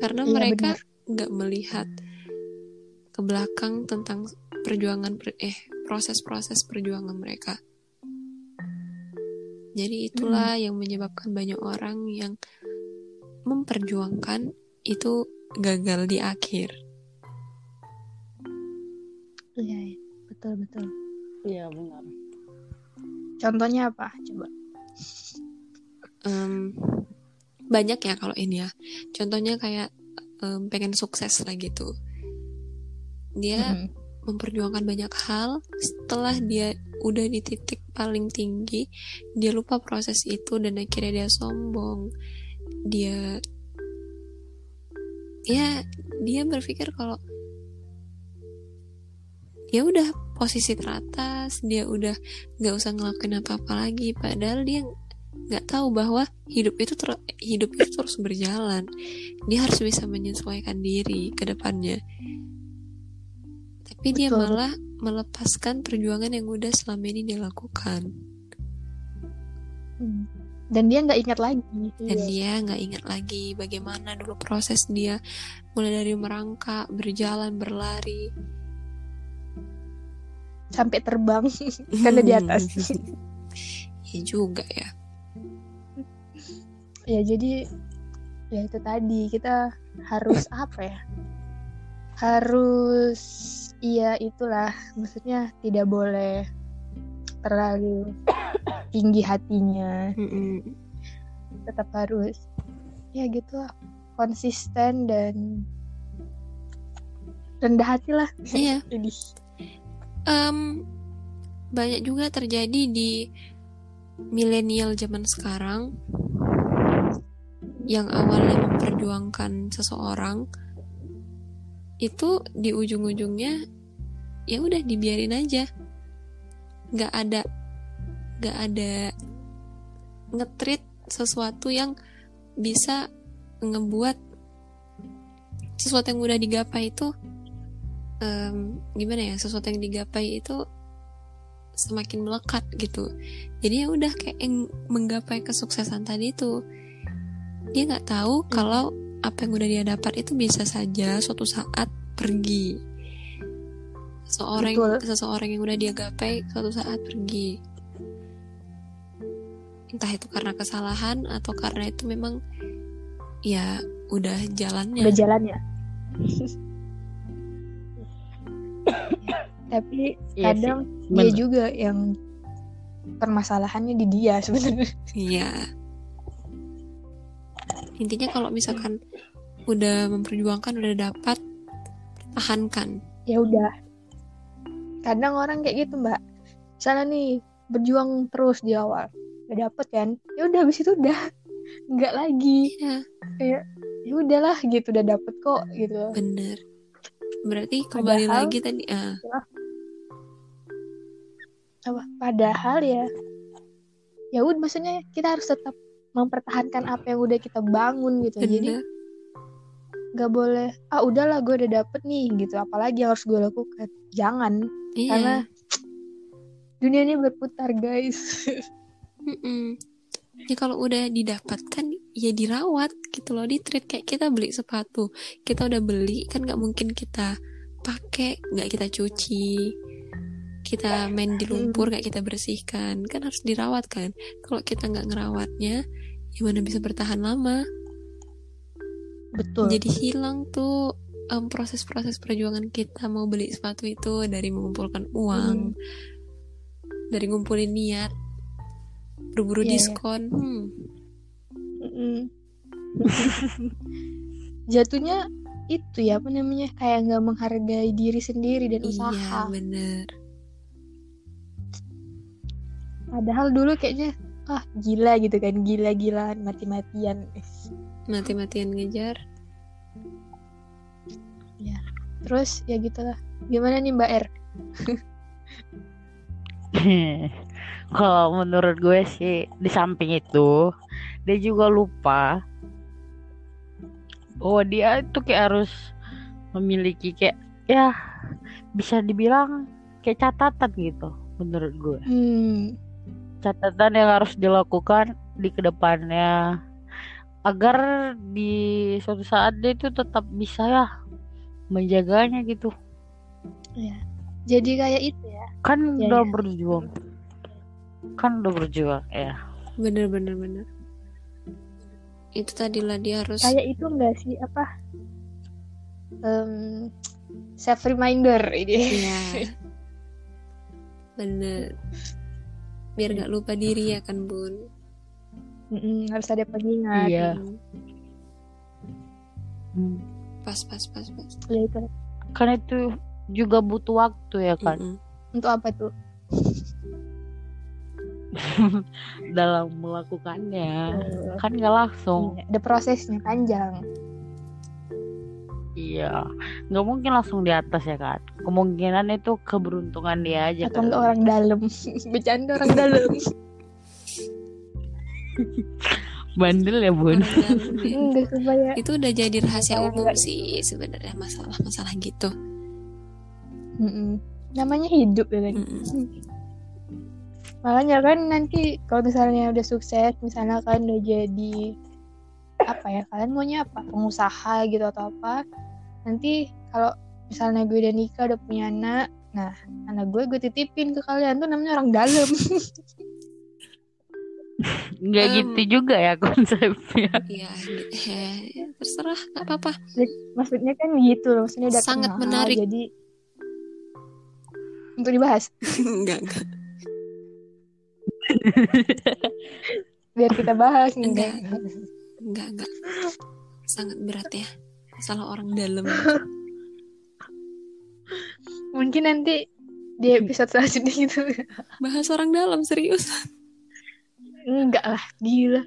Karena Iya, mereka nggak melihat ke belakang tentang perjuangan per- eh proses-proses perjuangan mereka. Jadi itulah yang menyebabkan banyak orang yang memperjuangkan itu gagal di akhir. iya iya. betul betul iya benar contohnya apa coba Em, banyak ya kalau ini ya. Contohnya kayak em, pengen sukses lah gitu. Dia Mhm. Memperjuangkan banyak hal. Setelah dia udah di titik paling tinggi dia lupa proses itu dan akhirnya dia sombong. Dia ya dia berpikir kalau dia udah posisi teratas dia udah nggak usah ngelakuin apa-apa lagi. Padahal dia nggak tahu bahwa hidup itu ter- hidup itu terus berjalan. Dia harus bisa menyesuaikan diri ke depannya tapi dia Betul. malah melepaskan perjuangan yang udah selama ini dia lakukan Hmm. dan dia nggak ingat lagi dan Iya. dia nggak ingat lagi bagaimana dulu proses dia mulai dari merangkak berjalan berlari sampai terbang <laughs> karena di atas <laughs> ya juga ya ya jadi ya itu tadi kita harus <laughs> apa ya harus iya itulah. Maksudnya tidak boleh terlalu tinggi hatinya. Mm-mm. tetap harus ya gitu lah konsisten dan rendah hati lah. Iya. <laughs> Em, banyak juga terjadi di milenial zaman sekarang yang awalnya memperjuangkan seseorang itu di ujung-ujungnya ya udah dibiarin aja. Nggak ada nggak ada ngetrit sesuatu yang bisa ngebuat sesuatu yang udah digapai itu em, gimana ya sesuatu yang digapai itu semakin melekat gitu. Jadi ya udah kayak yang menggapai kesuksesan tadi itu. Dia nggak tahu kalau apa yang udah dia dapat itu bisa saja suatu saat pergi seseorang Betul. seseorang yang udah dia gapai suatu saat pergi entah itu karena kesalahan atau karena itu memang ya udah jalannya udah jalan ya <laughs> tapi Iya sih, kadang dia bener. juga yang permasalahannya di dia sebenarnya Iya. Intinya kalau misalkan udah memperjuangkan, udah dapat, tahankan. ya udah. Kadang orang kayak gitu mbak. Misalnya nih berjuang terus di awal udah dapet kan? Ya udah habis itu udah. <laughs> Nggak lagi. Iya, ya udahlah gitu udah dapet kok gitu. Bener. Berarti kembali Padahal- lagi tadi, ah, apa? Padahal ya ya udah maksudnya kita harus tetap mempertahankan apa yang udah kita bangun gitu. Jadi bener. nggak boleh ah udahlah gue udah dapet nih gitu. Apalagi yang harus gue lakukan. Jangan Iya. karena dunia ini berputar guys. Mm-mm. Ya kalau udah didapatkan, ya dirawat gitu loh, di treat. Kayak kita beli sepatu, kita udah beli kan nggak mungkin kita pakai, nggak kita cuci, kita main di lumpur nggak kita bersihkan, kan harus dirawat kan. Kalau kita nggak ngerawatnya, gimana bisa bertahan lama? betul Jadi hilang tuh em, proses-proses perjuangan kita mau beli sepatu itu dari mengumpulkan uang, dari ngumpulin niat, buru-buru Iya, iya. diskon. Hmm. Mm-mm. <laughs> jatuhnya itu ya apa namanya kayak nggak menghargai diri sendiri dan Iya usaha bener padahal dulu kayaknya ah gila gitu kan gila-gilaan mati-matian. Mati-matian ngejar. Terus ya gitulah. Gimana nih mbak R <laughs> Kalau menurut gue sih di samping itu dia juga lupa bahwa dia itu kayak harus memiliki kayak ya bisa dibilang kayak catatan gitu menurut gue. Hmm catatan yang harus dilakukan di ke depannya agar di suatu saat dia itu tetap bisa ya menjaganya gitu. Jadi kayak itu ya. Kan Iya, udah iya. berjuang. Kan udah berjuang ya. Bener bener bener. Itu tadilah dia harus kayak itu enggak sih apa? Em, self reminder ini. Iya. Bener Biar gak lupa diri ya kan bun. Mm-mm, harus ada pengingat. Iya. Hmm. Pas pas pas pas. Ya itu. Kan itu juga butuh waktu ya kan? Mm-mm. untuk apa tuh? <laughs> Dalam melakukannya. Eh, kan nggak langsung. Iya, ada prosesnya panjang iya. Nggak mungkin langsung di atas ya kan kemungkinan itu keberuntungan dia aja atau kan enggak orang dalam. <laughs> Bercanda orang dalam. Bandel ya bun. Ya. enggak Itu udah jadi rahasia umum nggak- sih sebenarnya masalah-masalah gitu. Mm-mm. namanya hidup ya kan? Makanya kan nanti kalau misalnya udah sukses misalnya kan udah jadi apa ya kalian maunya apa pengusaha gitu atau apa nanti kalau misalnya gue udah nikah udah punya anak nah anak gue gue titipin ke kalian tuh namanya orang dalam nggak Em. gitu juga ya konsepnya Iya, ya, ya, terserah, nggak apa-apa. maksudnya kan gitu loh maksudnya udah Sangat kenal, menarik. jadi untuk dibahas enggak, enggak. biar kita bahas Enggak. Guys. Enggak, enggak. Sangat berat ya. Masalah orang dalam. mungkin nanti di episode selanjutnya gitu Bahas orang dalam serius. enggak lah gila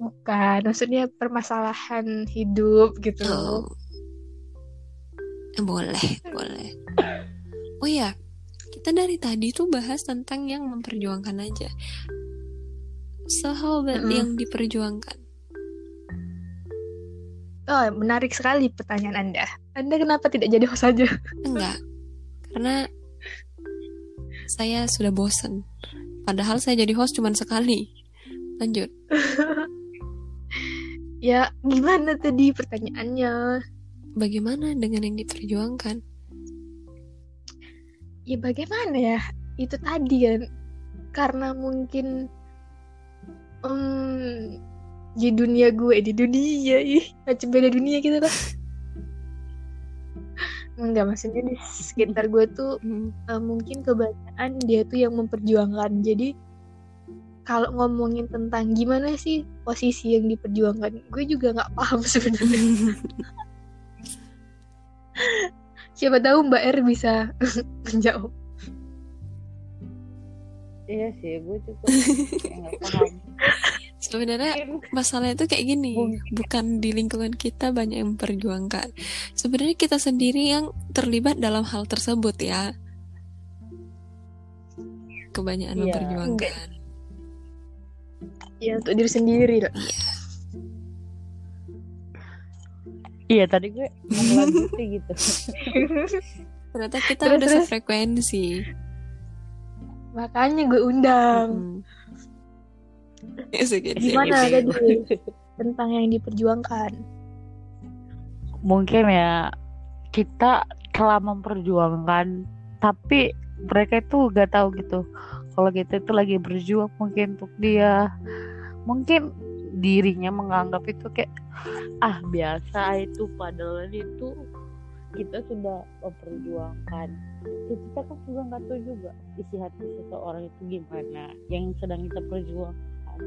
bukan maksudnya permasalahan hidup gitu Oh. Boleh, boleh. Oh ya, kita dari tadi tuh bahas tentang yang memperjuangkan aja. Sehal Mm-mm. yang diperjuangkan. oh menarik sekali pertanyaan anda anda kenapa tidak jadi host saja Enggak. Karena saya sudah bosen. Padahal saya jadi host cuma sekali. Lanjut. <laughs> ya gimana tadi pertanyaannya Bagaimana dengan yang diperjuangkan? ya bagaimana ya itu tadi kan karena mungkin hmm, di dunia gue di dunia ih macam beda dunia gitu kan <laughs> enggak maksudnya di sekitar gue tuh Hmm. eh, mungkin kebanyakan dia tuh yang memperjuangkan. Jadi kalau ngomongin tentang gimana sih posisi yang diperjuangkan gue juga nggak paham <laughs> sebenarnya. <laughs> Siapa tahu Mbak R bisa menjawab iya sih gue juga nggak <laughs> paham Sebenarnya masalahnya itu kayak gini, bukan di lingkungan kita banyak yang memperjuangkan. Sebenarnya kita sendiri yang terlibat dalam hal tersebut ya. Kebanyakan Iya. memperjuangkan. ya untuk diri sendiri lah iya tadi gue <laughs> gitu Ternyata kita Terus, udah terus. sefrekuensi. Makanya gue undang Hmm. Ya, segitu. Gimana Gitu. tadi <laughs> tentang yang diperjuangkan mungkin ya kita telah memperjuangkan tapi mereka itu gak tahu gitu kalau kita itu lagi berjuang mungkin untuk dia mungkin dirinya menganggap itu kayak ah biasa itu padahal itu kita sudah memperjuangkan Ya, kita kan juga nggak tahu juga isi hati seseorang itu gimana yang sedang kita perjuangkan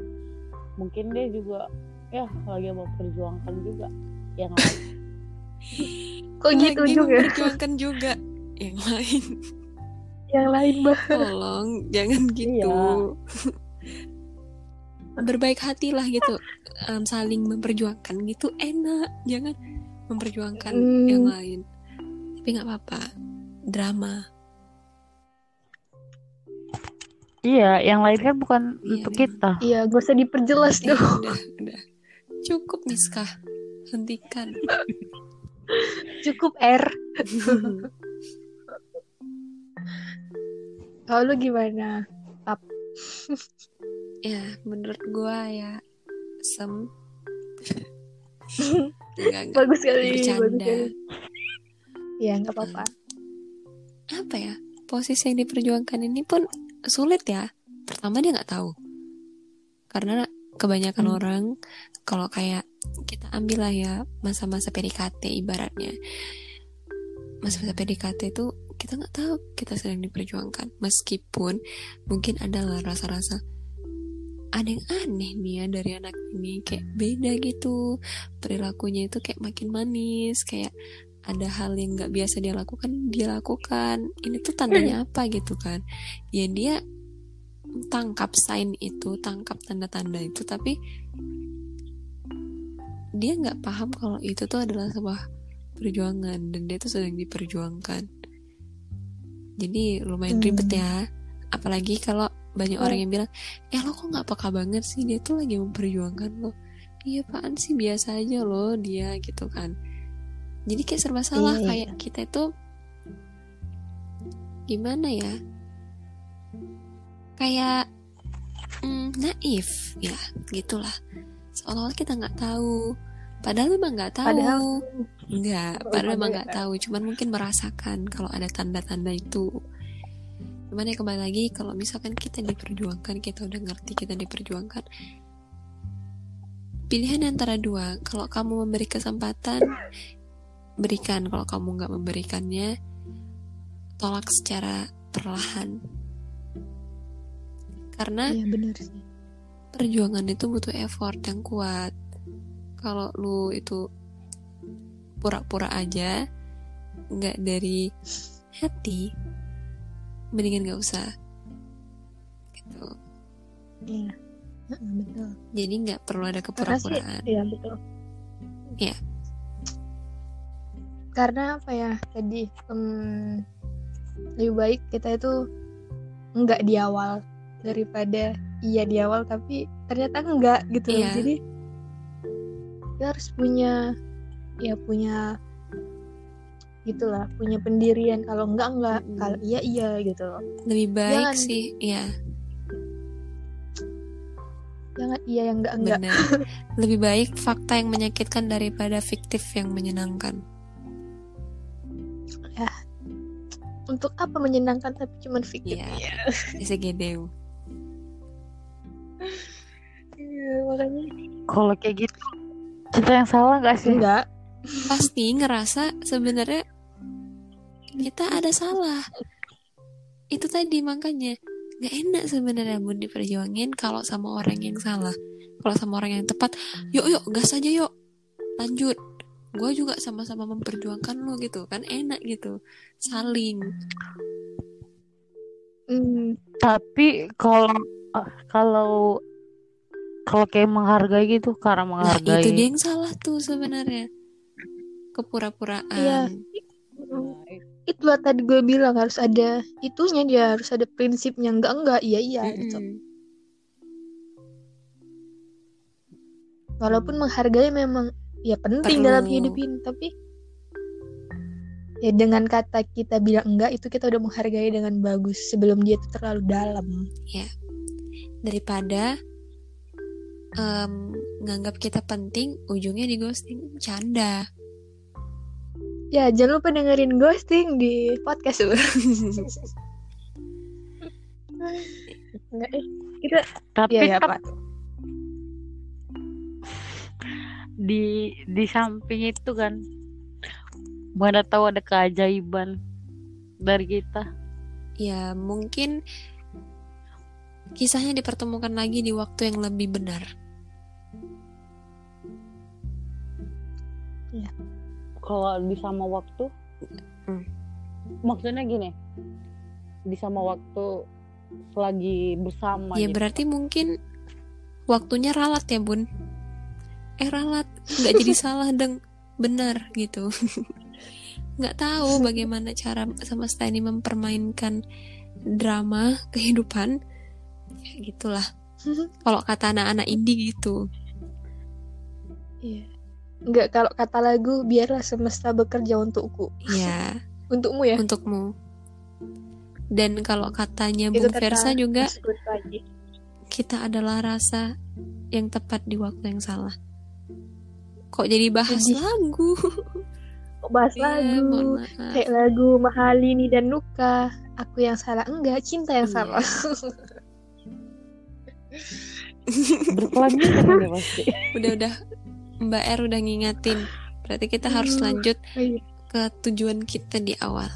mungkin dia juga ya lagi memperjuangkan juga yang lain <laughs> kok gitu Lagi juga memperjuangkan juga yang lain. yang lain bah Tolong jangan gitu. <laughs> Berbaik hatilah gitu. Em, saling memperjuangkan gitu enak. Jangan memperjuangkan Hmm. yang lain. Tapi nggak apa-apa. Drama. Iya, yang lain kan bukan Iya, untuk memang. kita. iya gak usah diperjelas Eh, dong udah, udah. Cukup Miska. Hentikan. <laughs> cukup R <laughs> kalau lu gimana <laughs> ya, menurut gua ya sem enggak, enggak. bagus sekali bagus Bercanda. Sekali ya nggak apa-apa. Apa ya? Posisi yang diperjuangkan ini pun sulit ya. Pertama dia nggak tahu. Karena kebanyakan Hmm. orang kalau kayak kita ambil lah ya masa-masa PDKT ibaratnya. Masa-masa PDKT itu kita nggak tahu kita sedang diperjuangkan. Meskipun mungkin adalah rasa-rasa ada yang aneh nih ya dari anak ini kayak beda gitu. Perilakunya itu kayak makin manis kayak ada hal yang nggak biasa dia lakukan dia lakukan. Ini tuh tandanya <laughs> apa gitu kan? Ya dia tangkap sign itu tangkap tanda-tanda itu tapi dia nggak paham kalau itu tuh adalah sebuah perjuangan dan dia tuh sedang diperjuangkan. Jadi lumayan Hmm. ribet ya. Apalagi kalau banyak orang yang bilang ya lo kok nggak peka banget sih? Dia tuh lagi memperjuangkan lo. Iya apaan sih? Biasa aja lo dia gitu kan jadi kayak serba salah Iya, iya. kayak kita itu gimana ya? Kayak mm, naif ya gitulah. Seolah-olah kita nggak tahu. Padahal memang nggak tahu. Padahal nggak <laughs> padahal memang nggak tahu. Cuman mungkin merasakan kalau ada tanda-tanda itu. Cuman ya kembali lagi kalau misalkan kita diperjuangkan kita udah ngerti kita diperjuangkan pilihan antara dua. Kalau kamu memberi kesempatan berikan. Kalau kamu nggak memberikannya tolak secara perlahan. Karena iya benar sih. perjuangan itu butuh effort yang kuat. Kalau lu itu pura-pura aja nggak dari hati mendingan nggak usah. Gitu. Iya. Betul. Jadi nggak perlu ada sih, kepura-puraan. Iya betul. Iya. Karena apa ya tadi em, lebih baik kita itu enggak di awal daripada iya di awal tapi ternyata enggak gitu loh. Iya. Jadi kita harus punya ya punya gitulah punya pendirian kalau enggak enggak Mm-mm. kalau iya iya gitu loh lebih baik Jangan. sih ya jangan iya yang enggak enggak <laughs> lebih baik fakta yang menyakitkan daripada fiktif yang menyenangkan untuk apa menyenangkan tapi cuman fiktif Iya. Iya. SGDU Iya, makanya. Kalau kayak gitu kita yang salah gak sih? enggak pasti ngerasa sebenarnya kita ada salah. Itu tadi makanya nggak enak sebenarnya bun diperjuangin kalau sama orang yang salah. Kalau sama orang yang tepat yuk yuk gas aja yuk. Lanjut gue juga sama-sama memperjuangkan lo gitu kan enak gitu saling Hmm, Tapi kalau ah, kalau kalau kayak menghargai gitu karena nah menghargai. itu dia yang salah tuh sebenarnya kepura-puraan Iya. itu lah tadi gue bilang harus ada itunya dia harus ada prinsipnya enggak enggak iya iya gitu Mm-mm. walaupun menghargai memang ya penting Perlu. dalam hidup ini tapi ya dengan kata kita bilang enggak itu kita udah menghargai dengan bagus sebelum dia itu terlalu dalam. Daripada em, nganggap kita penting ujungnya di ghosting. Canda. Ya jangan lupa dengerin ghosting di podcast. <laughs> Enggak eh. Kita Tapi ya ya tetap di di samping itu kan mana tahu ada keajaiban dari kita. ya mungkin kisahnya dipertemukan lagi di waktu yang lebih benar Kalau di sama waktu, Hmm. maksudnya gini, di sama waktu lagi bersama. ya gitu. berarti mungkin waktunya ralat ya bun eh ralat. Nggak jadi <laughs> salah deng. Benar gitu. <laughs> Nggak tahu bagaimana cara semesta ini mempermainkan drama kehidupan. Ya gitulah. <laughs> Kalau kata anak-anak indie gitu. Iya. Enggak kalau kata lagu biarlah semesta bekerja untukku. ya Untukmu ya. untukmu. Dan kalau katanya Itu Bung kata Versa juga kita adalah rasa yang tepat di waktu yang salah kok jadi bahas Sedih. lagu Kok bahas Iya, lagu. Kayak lagu Mahalini dan Nuka. Aku yang salah enggak, cinta yang Iya. <laughs> salah. berkelanjutan ini pasti. <laughs> udah udah Mbak R udah ngingatin berarti kita harus Hmm. lanjut Iya. ke tujuan kita di awal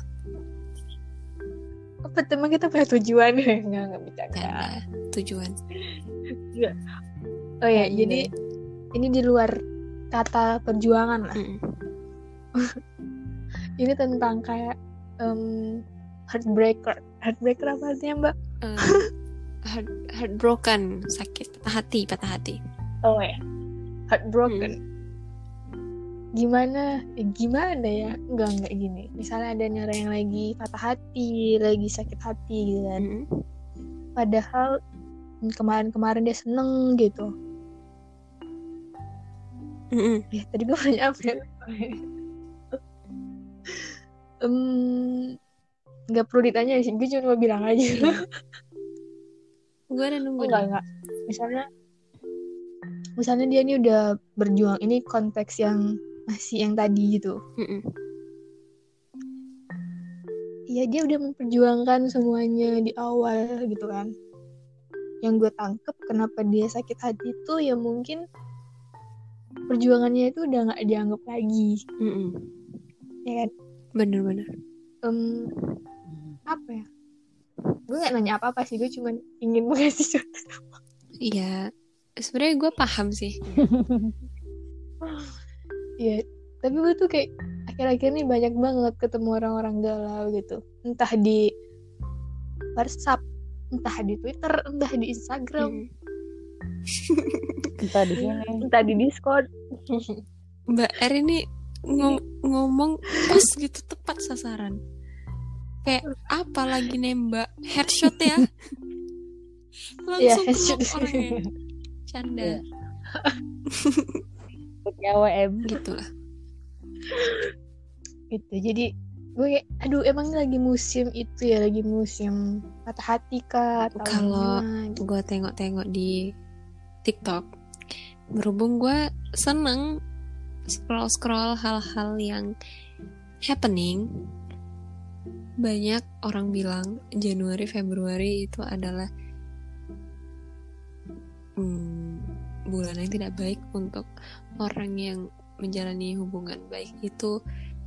Apa teman kita punya tujuan? <laughs> Enggak, enggak bercanda. karena tujuan Oh ya, Iya. jadi ini di luar kata perjuangan lah. Mm. <laughs> Ini tentang kayak em, heartbreaker. Heartbreaker apa artinya, Mbak? Eh, <laughs> heart, heartbroken sakit patah hati patah hati Oh ya. Heartbroken. Gimana? eh, gimana ya? Enggak, enggak gini. Misalnya ada orang yang lagi patah hati, lagi sakit hati gitu kan. Mm. Padahal kemarin-kemarin dia seneng gitu. Ya, tadi gue nanya apa ya? Em, nggak perlu ditanya sih, gue cuma bilang aja. Iya. gue udah Oh, nunggu enggak nih. enggak. Misalnya misalnya dia ini udah berjuang ini konteks yang masih yang tadi gitu. Iya dia udah memperjuangkan semuanya di awal gitu kan. Yang gue tangkep kenapa dia sakit hati itu ya mungkin perjuangannya itu udah nggak dianggap lagi, Mm-mm. ya kan? bener-bener Em, apa ya? Gue gak nanya apa-apa sih, gue cuma ingin <laughs> mengasih contoh. iya sebenarnya gue paham sih <laughs> Iya, tapi gue tuh kayak akhir-akhir ini banyak banget ketemu orang-orang galau gitu. Entah di WhatsApp, entah di Twitter, entah di Instagram, Mm. Kita di sini. entah di Discord. Mbak R ini ngom- ngomong pas gitu tepat sasaran. Kayak apa lagi nembak headshot ya? <laughs> Iya, Langsung headshot. kelop orangnya. <laughs> Canda Iya. <laughs> Pakai AWM. gitu lah. gitu. Jadi gue kayak, aduh emang lagi musim itu ya, lagi musim patah hati kah atau Kalau- gimana. Gue tengok-tengok di TikTok. Berhubung gue seneng scroll-scroll hal-hal yang happening. Banyak orang bilang Januari Februari itu adalah hmm, bulan yang tidak baik untuk orang yang menjalani hubungan baik itu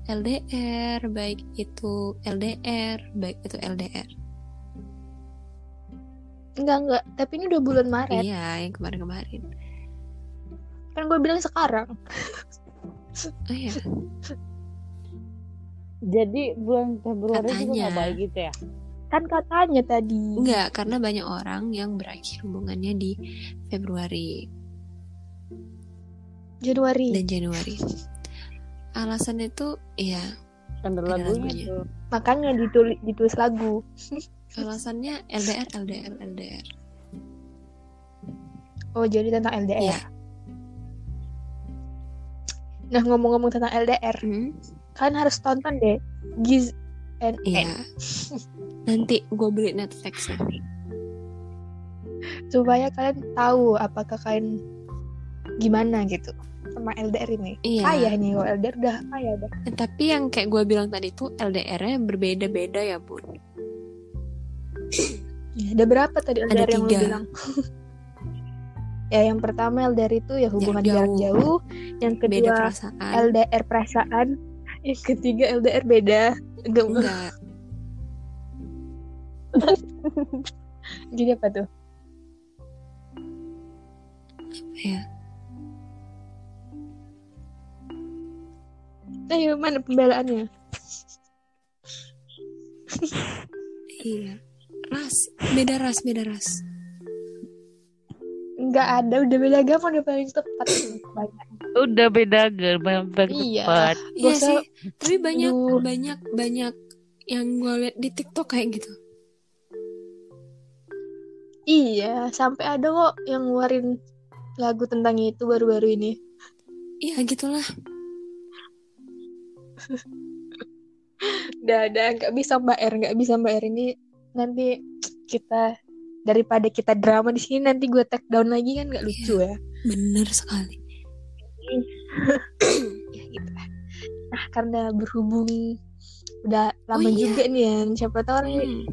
LDR, baik itu LDR, baik itu LDR. Enggak, enggak. Tapi ini udah bulan Maret. Iya, yang kemarin-kemarin. Kan gue bilang sekarang. Oh iya, Jadi bulan Februari juga Katanya. nggak baik gitu ya? Kan katanya tadi. enggak karena banyak orang yang berakhir hubungannya di Februari Januari. dan Januari. Alasannya itu ya Kan ada Ada lagunya lagunya. Makanya ditulis, ditulis lagu. Alasannya LDR LDR LDR. Oh, jadi tentang LDR. Iya. Nah, ngomong-ngomong tentang LDR, Hmm, kalian harus tonton deh Giz and. N Nanti gue beli Netflix ya. supaya kalian tahu apakah kalian gimana gitu sama LDR ini. Iya. Kaya nih kalau LDR udah kaya udah. Tapi yang kayak gue bilang tadi tuh LDR-nya berbeda-beda ya bun. Ya, <clears throat> ada berapa tadi Ada LDR yang lu tiga. bilang? <laughs> ya, yang pertama LDR itu ya hubungan Jarak jarak jauh. Yang Beda kedua perasaan. LDR perasaan. Yang ketiga LDR beda. Enggak, Enggak. <laughs> Jadi apa tuh? Ya. Ayo, mana pembelaannya? Iya. Ras, beda ras, beda ras. Enggak ada, udah beda agama udah paling tepat. Banyak. Udah beda agama yang Iya. tepat. Iya usah- sih, tapi banyak Aduh. banyak banyak yang gue liat di TikTok kayak gitu. Iya, sampai ada kok yang ngeluarin lagu tentang itu baru-baru ini. Iya gitulah. Udah, udah, nggak bisa Mbak R, nggak bisa Mbak R ini nanti kita daripada kita drama di sini nanti gue take down lagi kan nggak lucu ya. Bener sekali. <clears throat> Ya gitu lah. Nah, karena berhubung udah lama Oh, iya. juga nih ya, siapa tahu orang Hmm.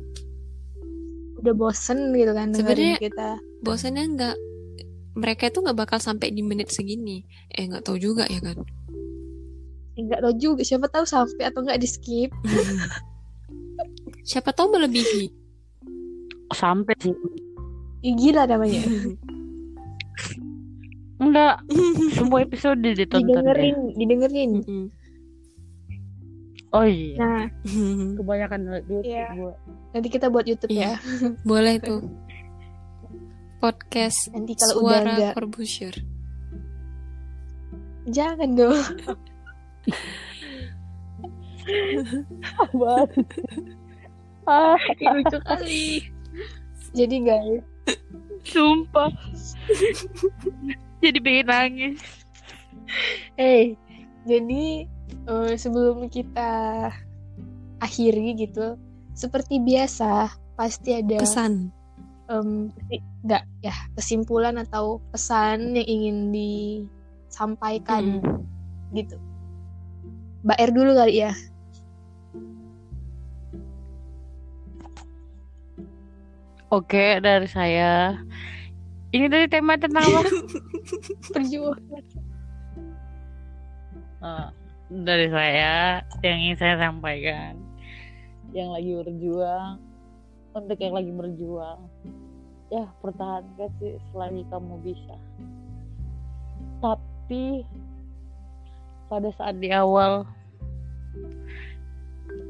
udah bosen gitu kan Sebenarnya- kita. Bosannya nggak mereka itu nggak bakal sampai di menit segini. Eh nggak tahu juga ya kan. Nggak tahu juga, siapa tahu sampai atau nggak di skip. Siapa tahu melebihi. Sampai sih. Ih, gila namanya. <laughs> Enggak. Semua episode ditonton didengerin, didengerin. Mm-mm. Oh iya. Nah, <laughs> Kebanyakan di YouTube Iya. gua. nanti kita buat YouTube Iya. ya. <laughs> Boleh tuh. Podcast Nanti kalau udah Suara nggak, Corbusier. jangan dong. Ah, lucu kali. Jadi guys, sumpah. Jadi pengen nangis. hey, jadi eh, sebelum kita akhiri gitu, seperti biasa pasti ada Pesan. em, kesi- nggak ya kesimpulan atau pesan yang ingin disampaikan Mm. gitu Mbak R dulu kali ya Oke, dari saya. Ini tadi tema tentang apa? <laughs> perjuangan Eh, dari saya yang ingin saya sampaikan yang lagi berjuang untuk yang lagi berjuang ya pertahankan sih selagi kamu bisa tapi pada saat di awal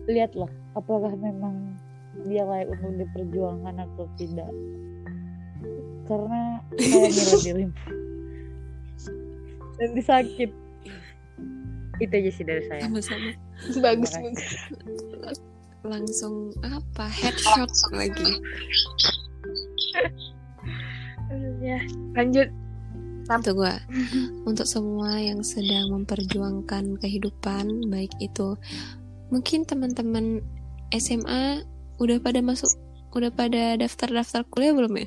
lihatlah apakah memang dia layak untuk diperjuangkan atau tidak. Karena saya ngira dirimu dan disakit itu aja sih dari saya. Sama-sama. Bagus bagus. Langsung apa? Headshot lagi. Ya. Lanjut. Untuk gua untuk semua yang sedang memperjuangkan kehidupan baik itu mungkin teman-teman SMA udah pada masuk udah pada daftar-daftar kuliah belum ya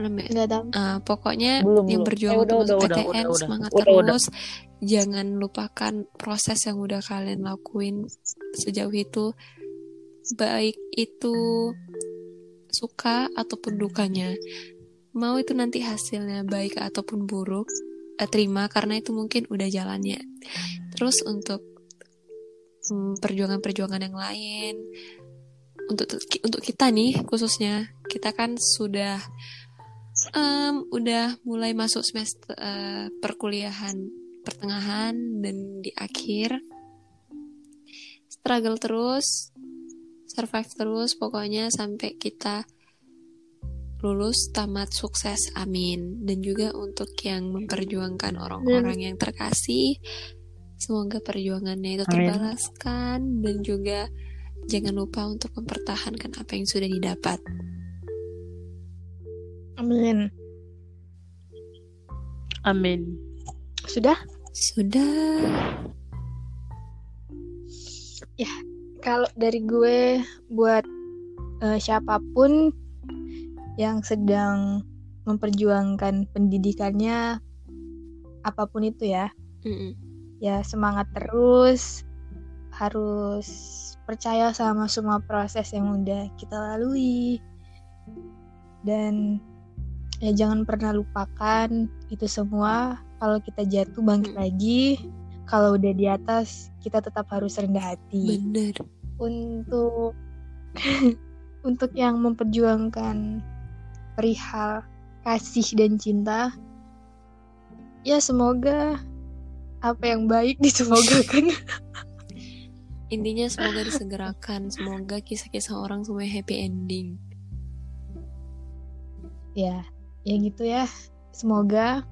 belum ya tahu Ah, pokoknya Belum, yang belum. berjuang Eh, untuk udah, masuk udah, udah, PTN udah, udah. semangat Udah, udah. terus jangan lupakan proses yang udah kalian lakuin sejauh itu baik itu suka ataupun dukanya mau itu nanti hasilnya baik ataupun buruk eh, terima karena itu mungkin udah jalannya terus untuk perjuangan-perjuangan yang lain. Untuk untuk kita nih khususnya kita kan sudah em, udah mulai masuk semester eh, perkuliahan pertengahan dan di akhir. Struggle terus survive terus pokoknya sampai kita lulus tamat sukses amin. Dan juga untuk yang memperjuangkan orang-orang yang terkasih semoga perjuangannya itu Amin. terbalaskan dan juga jangan lupa untuk mempertahankan apa yang sudah didapat. Amin. Amin. Sudah? Sudah. Kalau dari gue buat eh, siapa pun yang sedang memperjuangkan pendidikannya apa pun itu ya. Mm-mm. Ya semangat terus. Harus percaya sama semua proses yang udah kita lalui. Dan ya jangan pernah lupakan itu semua. Kalau kita jatuh bangkit Mm. lagi. Kalau udah di atas kita tetap harus rendah hati. Bener. Untuk <laughs> untuk yang memperjuangkan perihal kasih dan cinta ya semoga apa yang baik disemogakan <laughs> intinya semoga disegerakan semoga kisah-kisah orang semua happy ending. Ya ya gitu ya. Semoga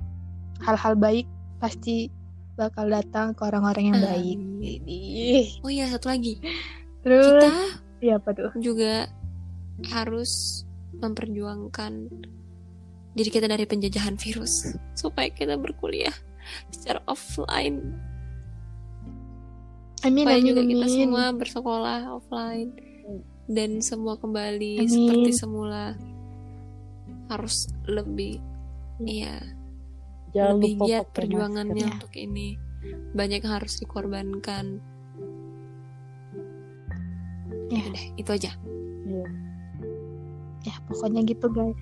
hal-hal baik pasti bakal datang ke orang-orang yang baik. Amin. Oh iya satu lagi. Terus? Kita ya apa tuh? juga harus memperjuangkan diri kita dari penjajahan virus supaya kita berkuliah secara offline amin supaya amin juga kita amin semua bersekolah offline dan semua kembali Amin. seperti semula harus lebih iya jangan lebih lupa giat perjuangannya masker. untuk ini banyak yang harus dikorbankan Ya. Udah, itu aja. Iya. ya pokoknya gitu guys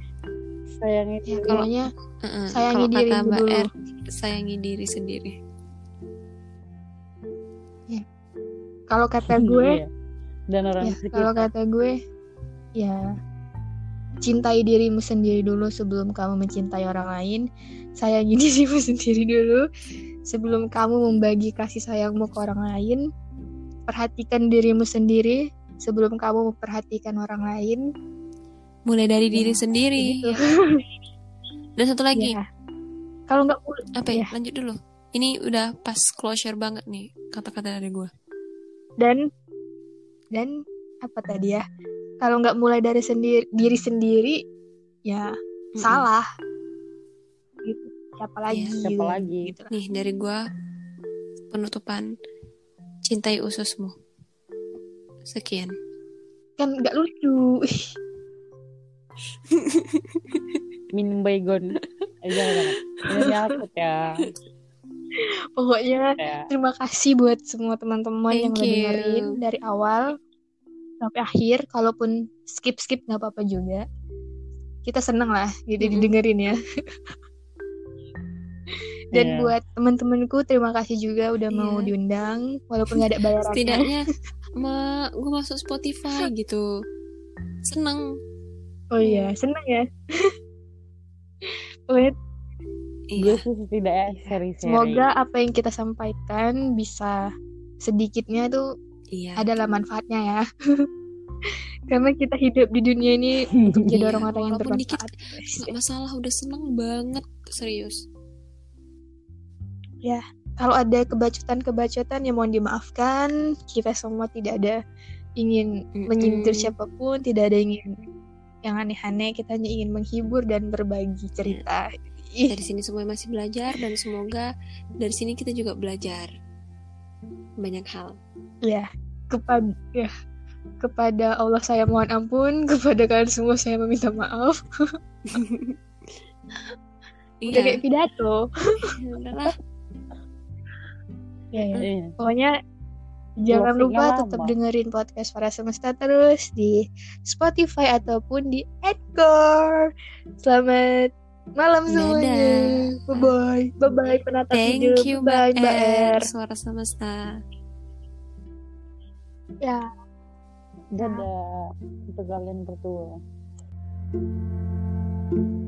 sayangi ya diri. pokoknya Heeh, Sayangi kalau diri kata Mbak dulu. R, sayangi diri sendiri kalau kata gue Iya. dan orang Ya, sekitar kalau kata gue, ya cintai dirimu sendiri dulu sebelum kamu mencintai orang lain. Sayangi <laughs> dirimu sendiri dulu sebelum kamu membagi kasih sayangmu ke orang lain. Perhatikan dirimu sendiri sebelum kamu memperhatikan orang lain. Mulai dari diri Ya, sendiri gitu. ya. <laughs> dan satu lagi Ya. Kalau nggak apa ya ya. lanjut dulu ini udah pas closure banget nih kata-kata dari gue dan dan apa tadi ya? Kalau nggak mulai dari sendiri diri sendiri, ya Mm-mm. salah. Gitu. Siapa lagi? Iya. Siapa lagi? Gitu lah. nih dari gue penutupan cintai ususmu sekian kan nggak lucu <laughs> minum baygon eh, jangan ini nyakut ya Pokoknya ya terima kasih buat semua teman-teman yang udah dengerin dari awal sampai akhir. Kalaupun skip-skip nggak apa-apa juga. Kita seneng lah gitu Mm-mm. didengerin ya. Dan Iya. buat teman-temanku terima kasih juga udah mau Iya. diundang walaupun nggak ada bayarannya. Setidaknya ma gue masuk Spotify gitu. Seneng. Oh iya, seneng ya. <laughs> Pokoknya gue Iya. sih setidaknya seri-seri semoga apa yang kita sampaikan bisa sedikitnya tuh Iya. adalah manfaatnya ya. <laughs> Karena kita hidup di dunia ini <laughs> untuk jadi Iya, orang-orang yang dikit, bermanfaat. Gak masalah udah seneng banget serius. Kalau ada kebacotan-kebacotan ya mohon dimaafkan. Kita semua tidak ada ingin Mm-mm. menyindir siapa pun, tidak ada ingin yang aneh-aneh. Kita hanya ingin menghibur dan berbagi cerita. Ih, Dari sini semua masih belajar dan semoga dari sini kita juga belajar banyak hal. ya kepada ya kepada Allah saya mohon ampun, <laughs> kepada kalian semua saya meminta maaf. <laughs> Udah kayak Iya. pidato. <laughs> Udahlah. Ya, ya. Iya. Pokoknya jangan lupa lama. tetap dengerin podcast para semesta terus di Spotify ataupun di Anchor. Selamat malam semuanya. Bye bye. Bye bye penatap Thank hidup. you Bye. R. Suara semesta. Ya. dadah untuk kalian berdua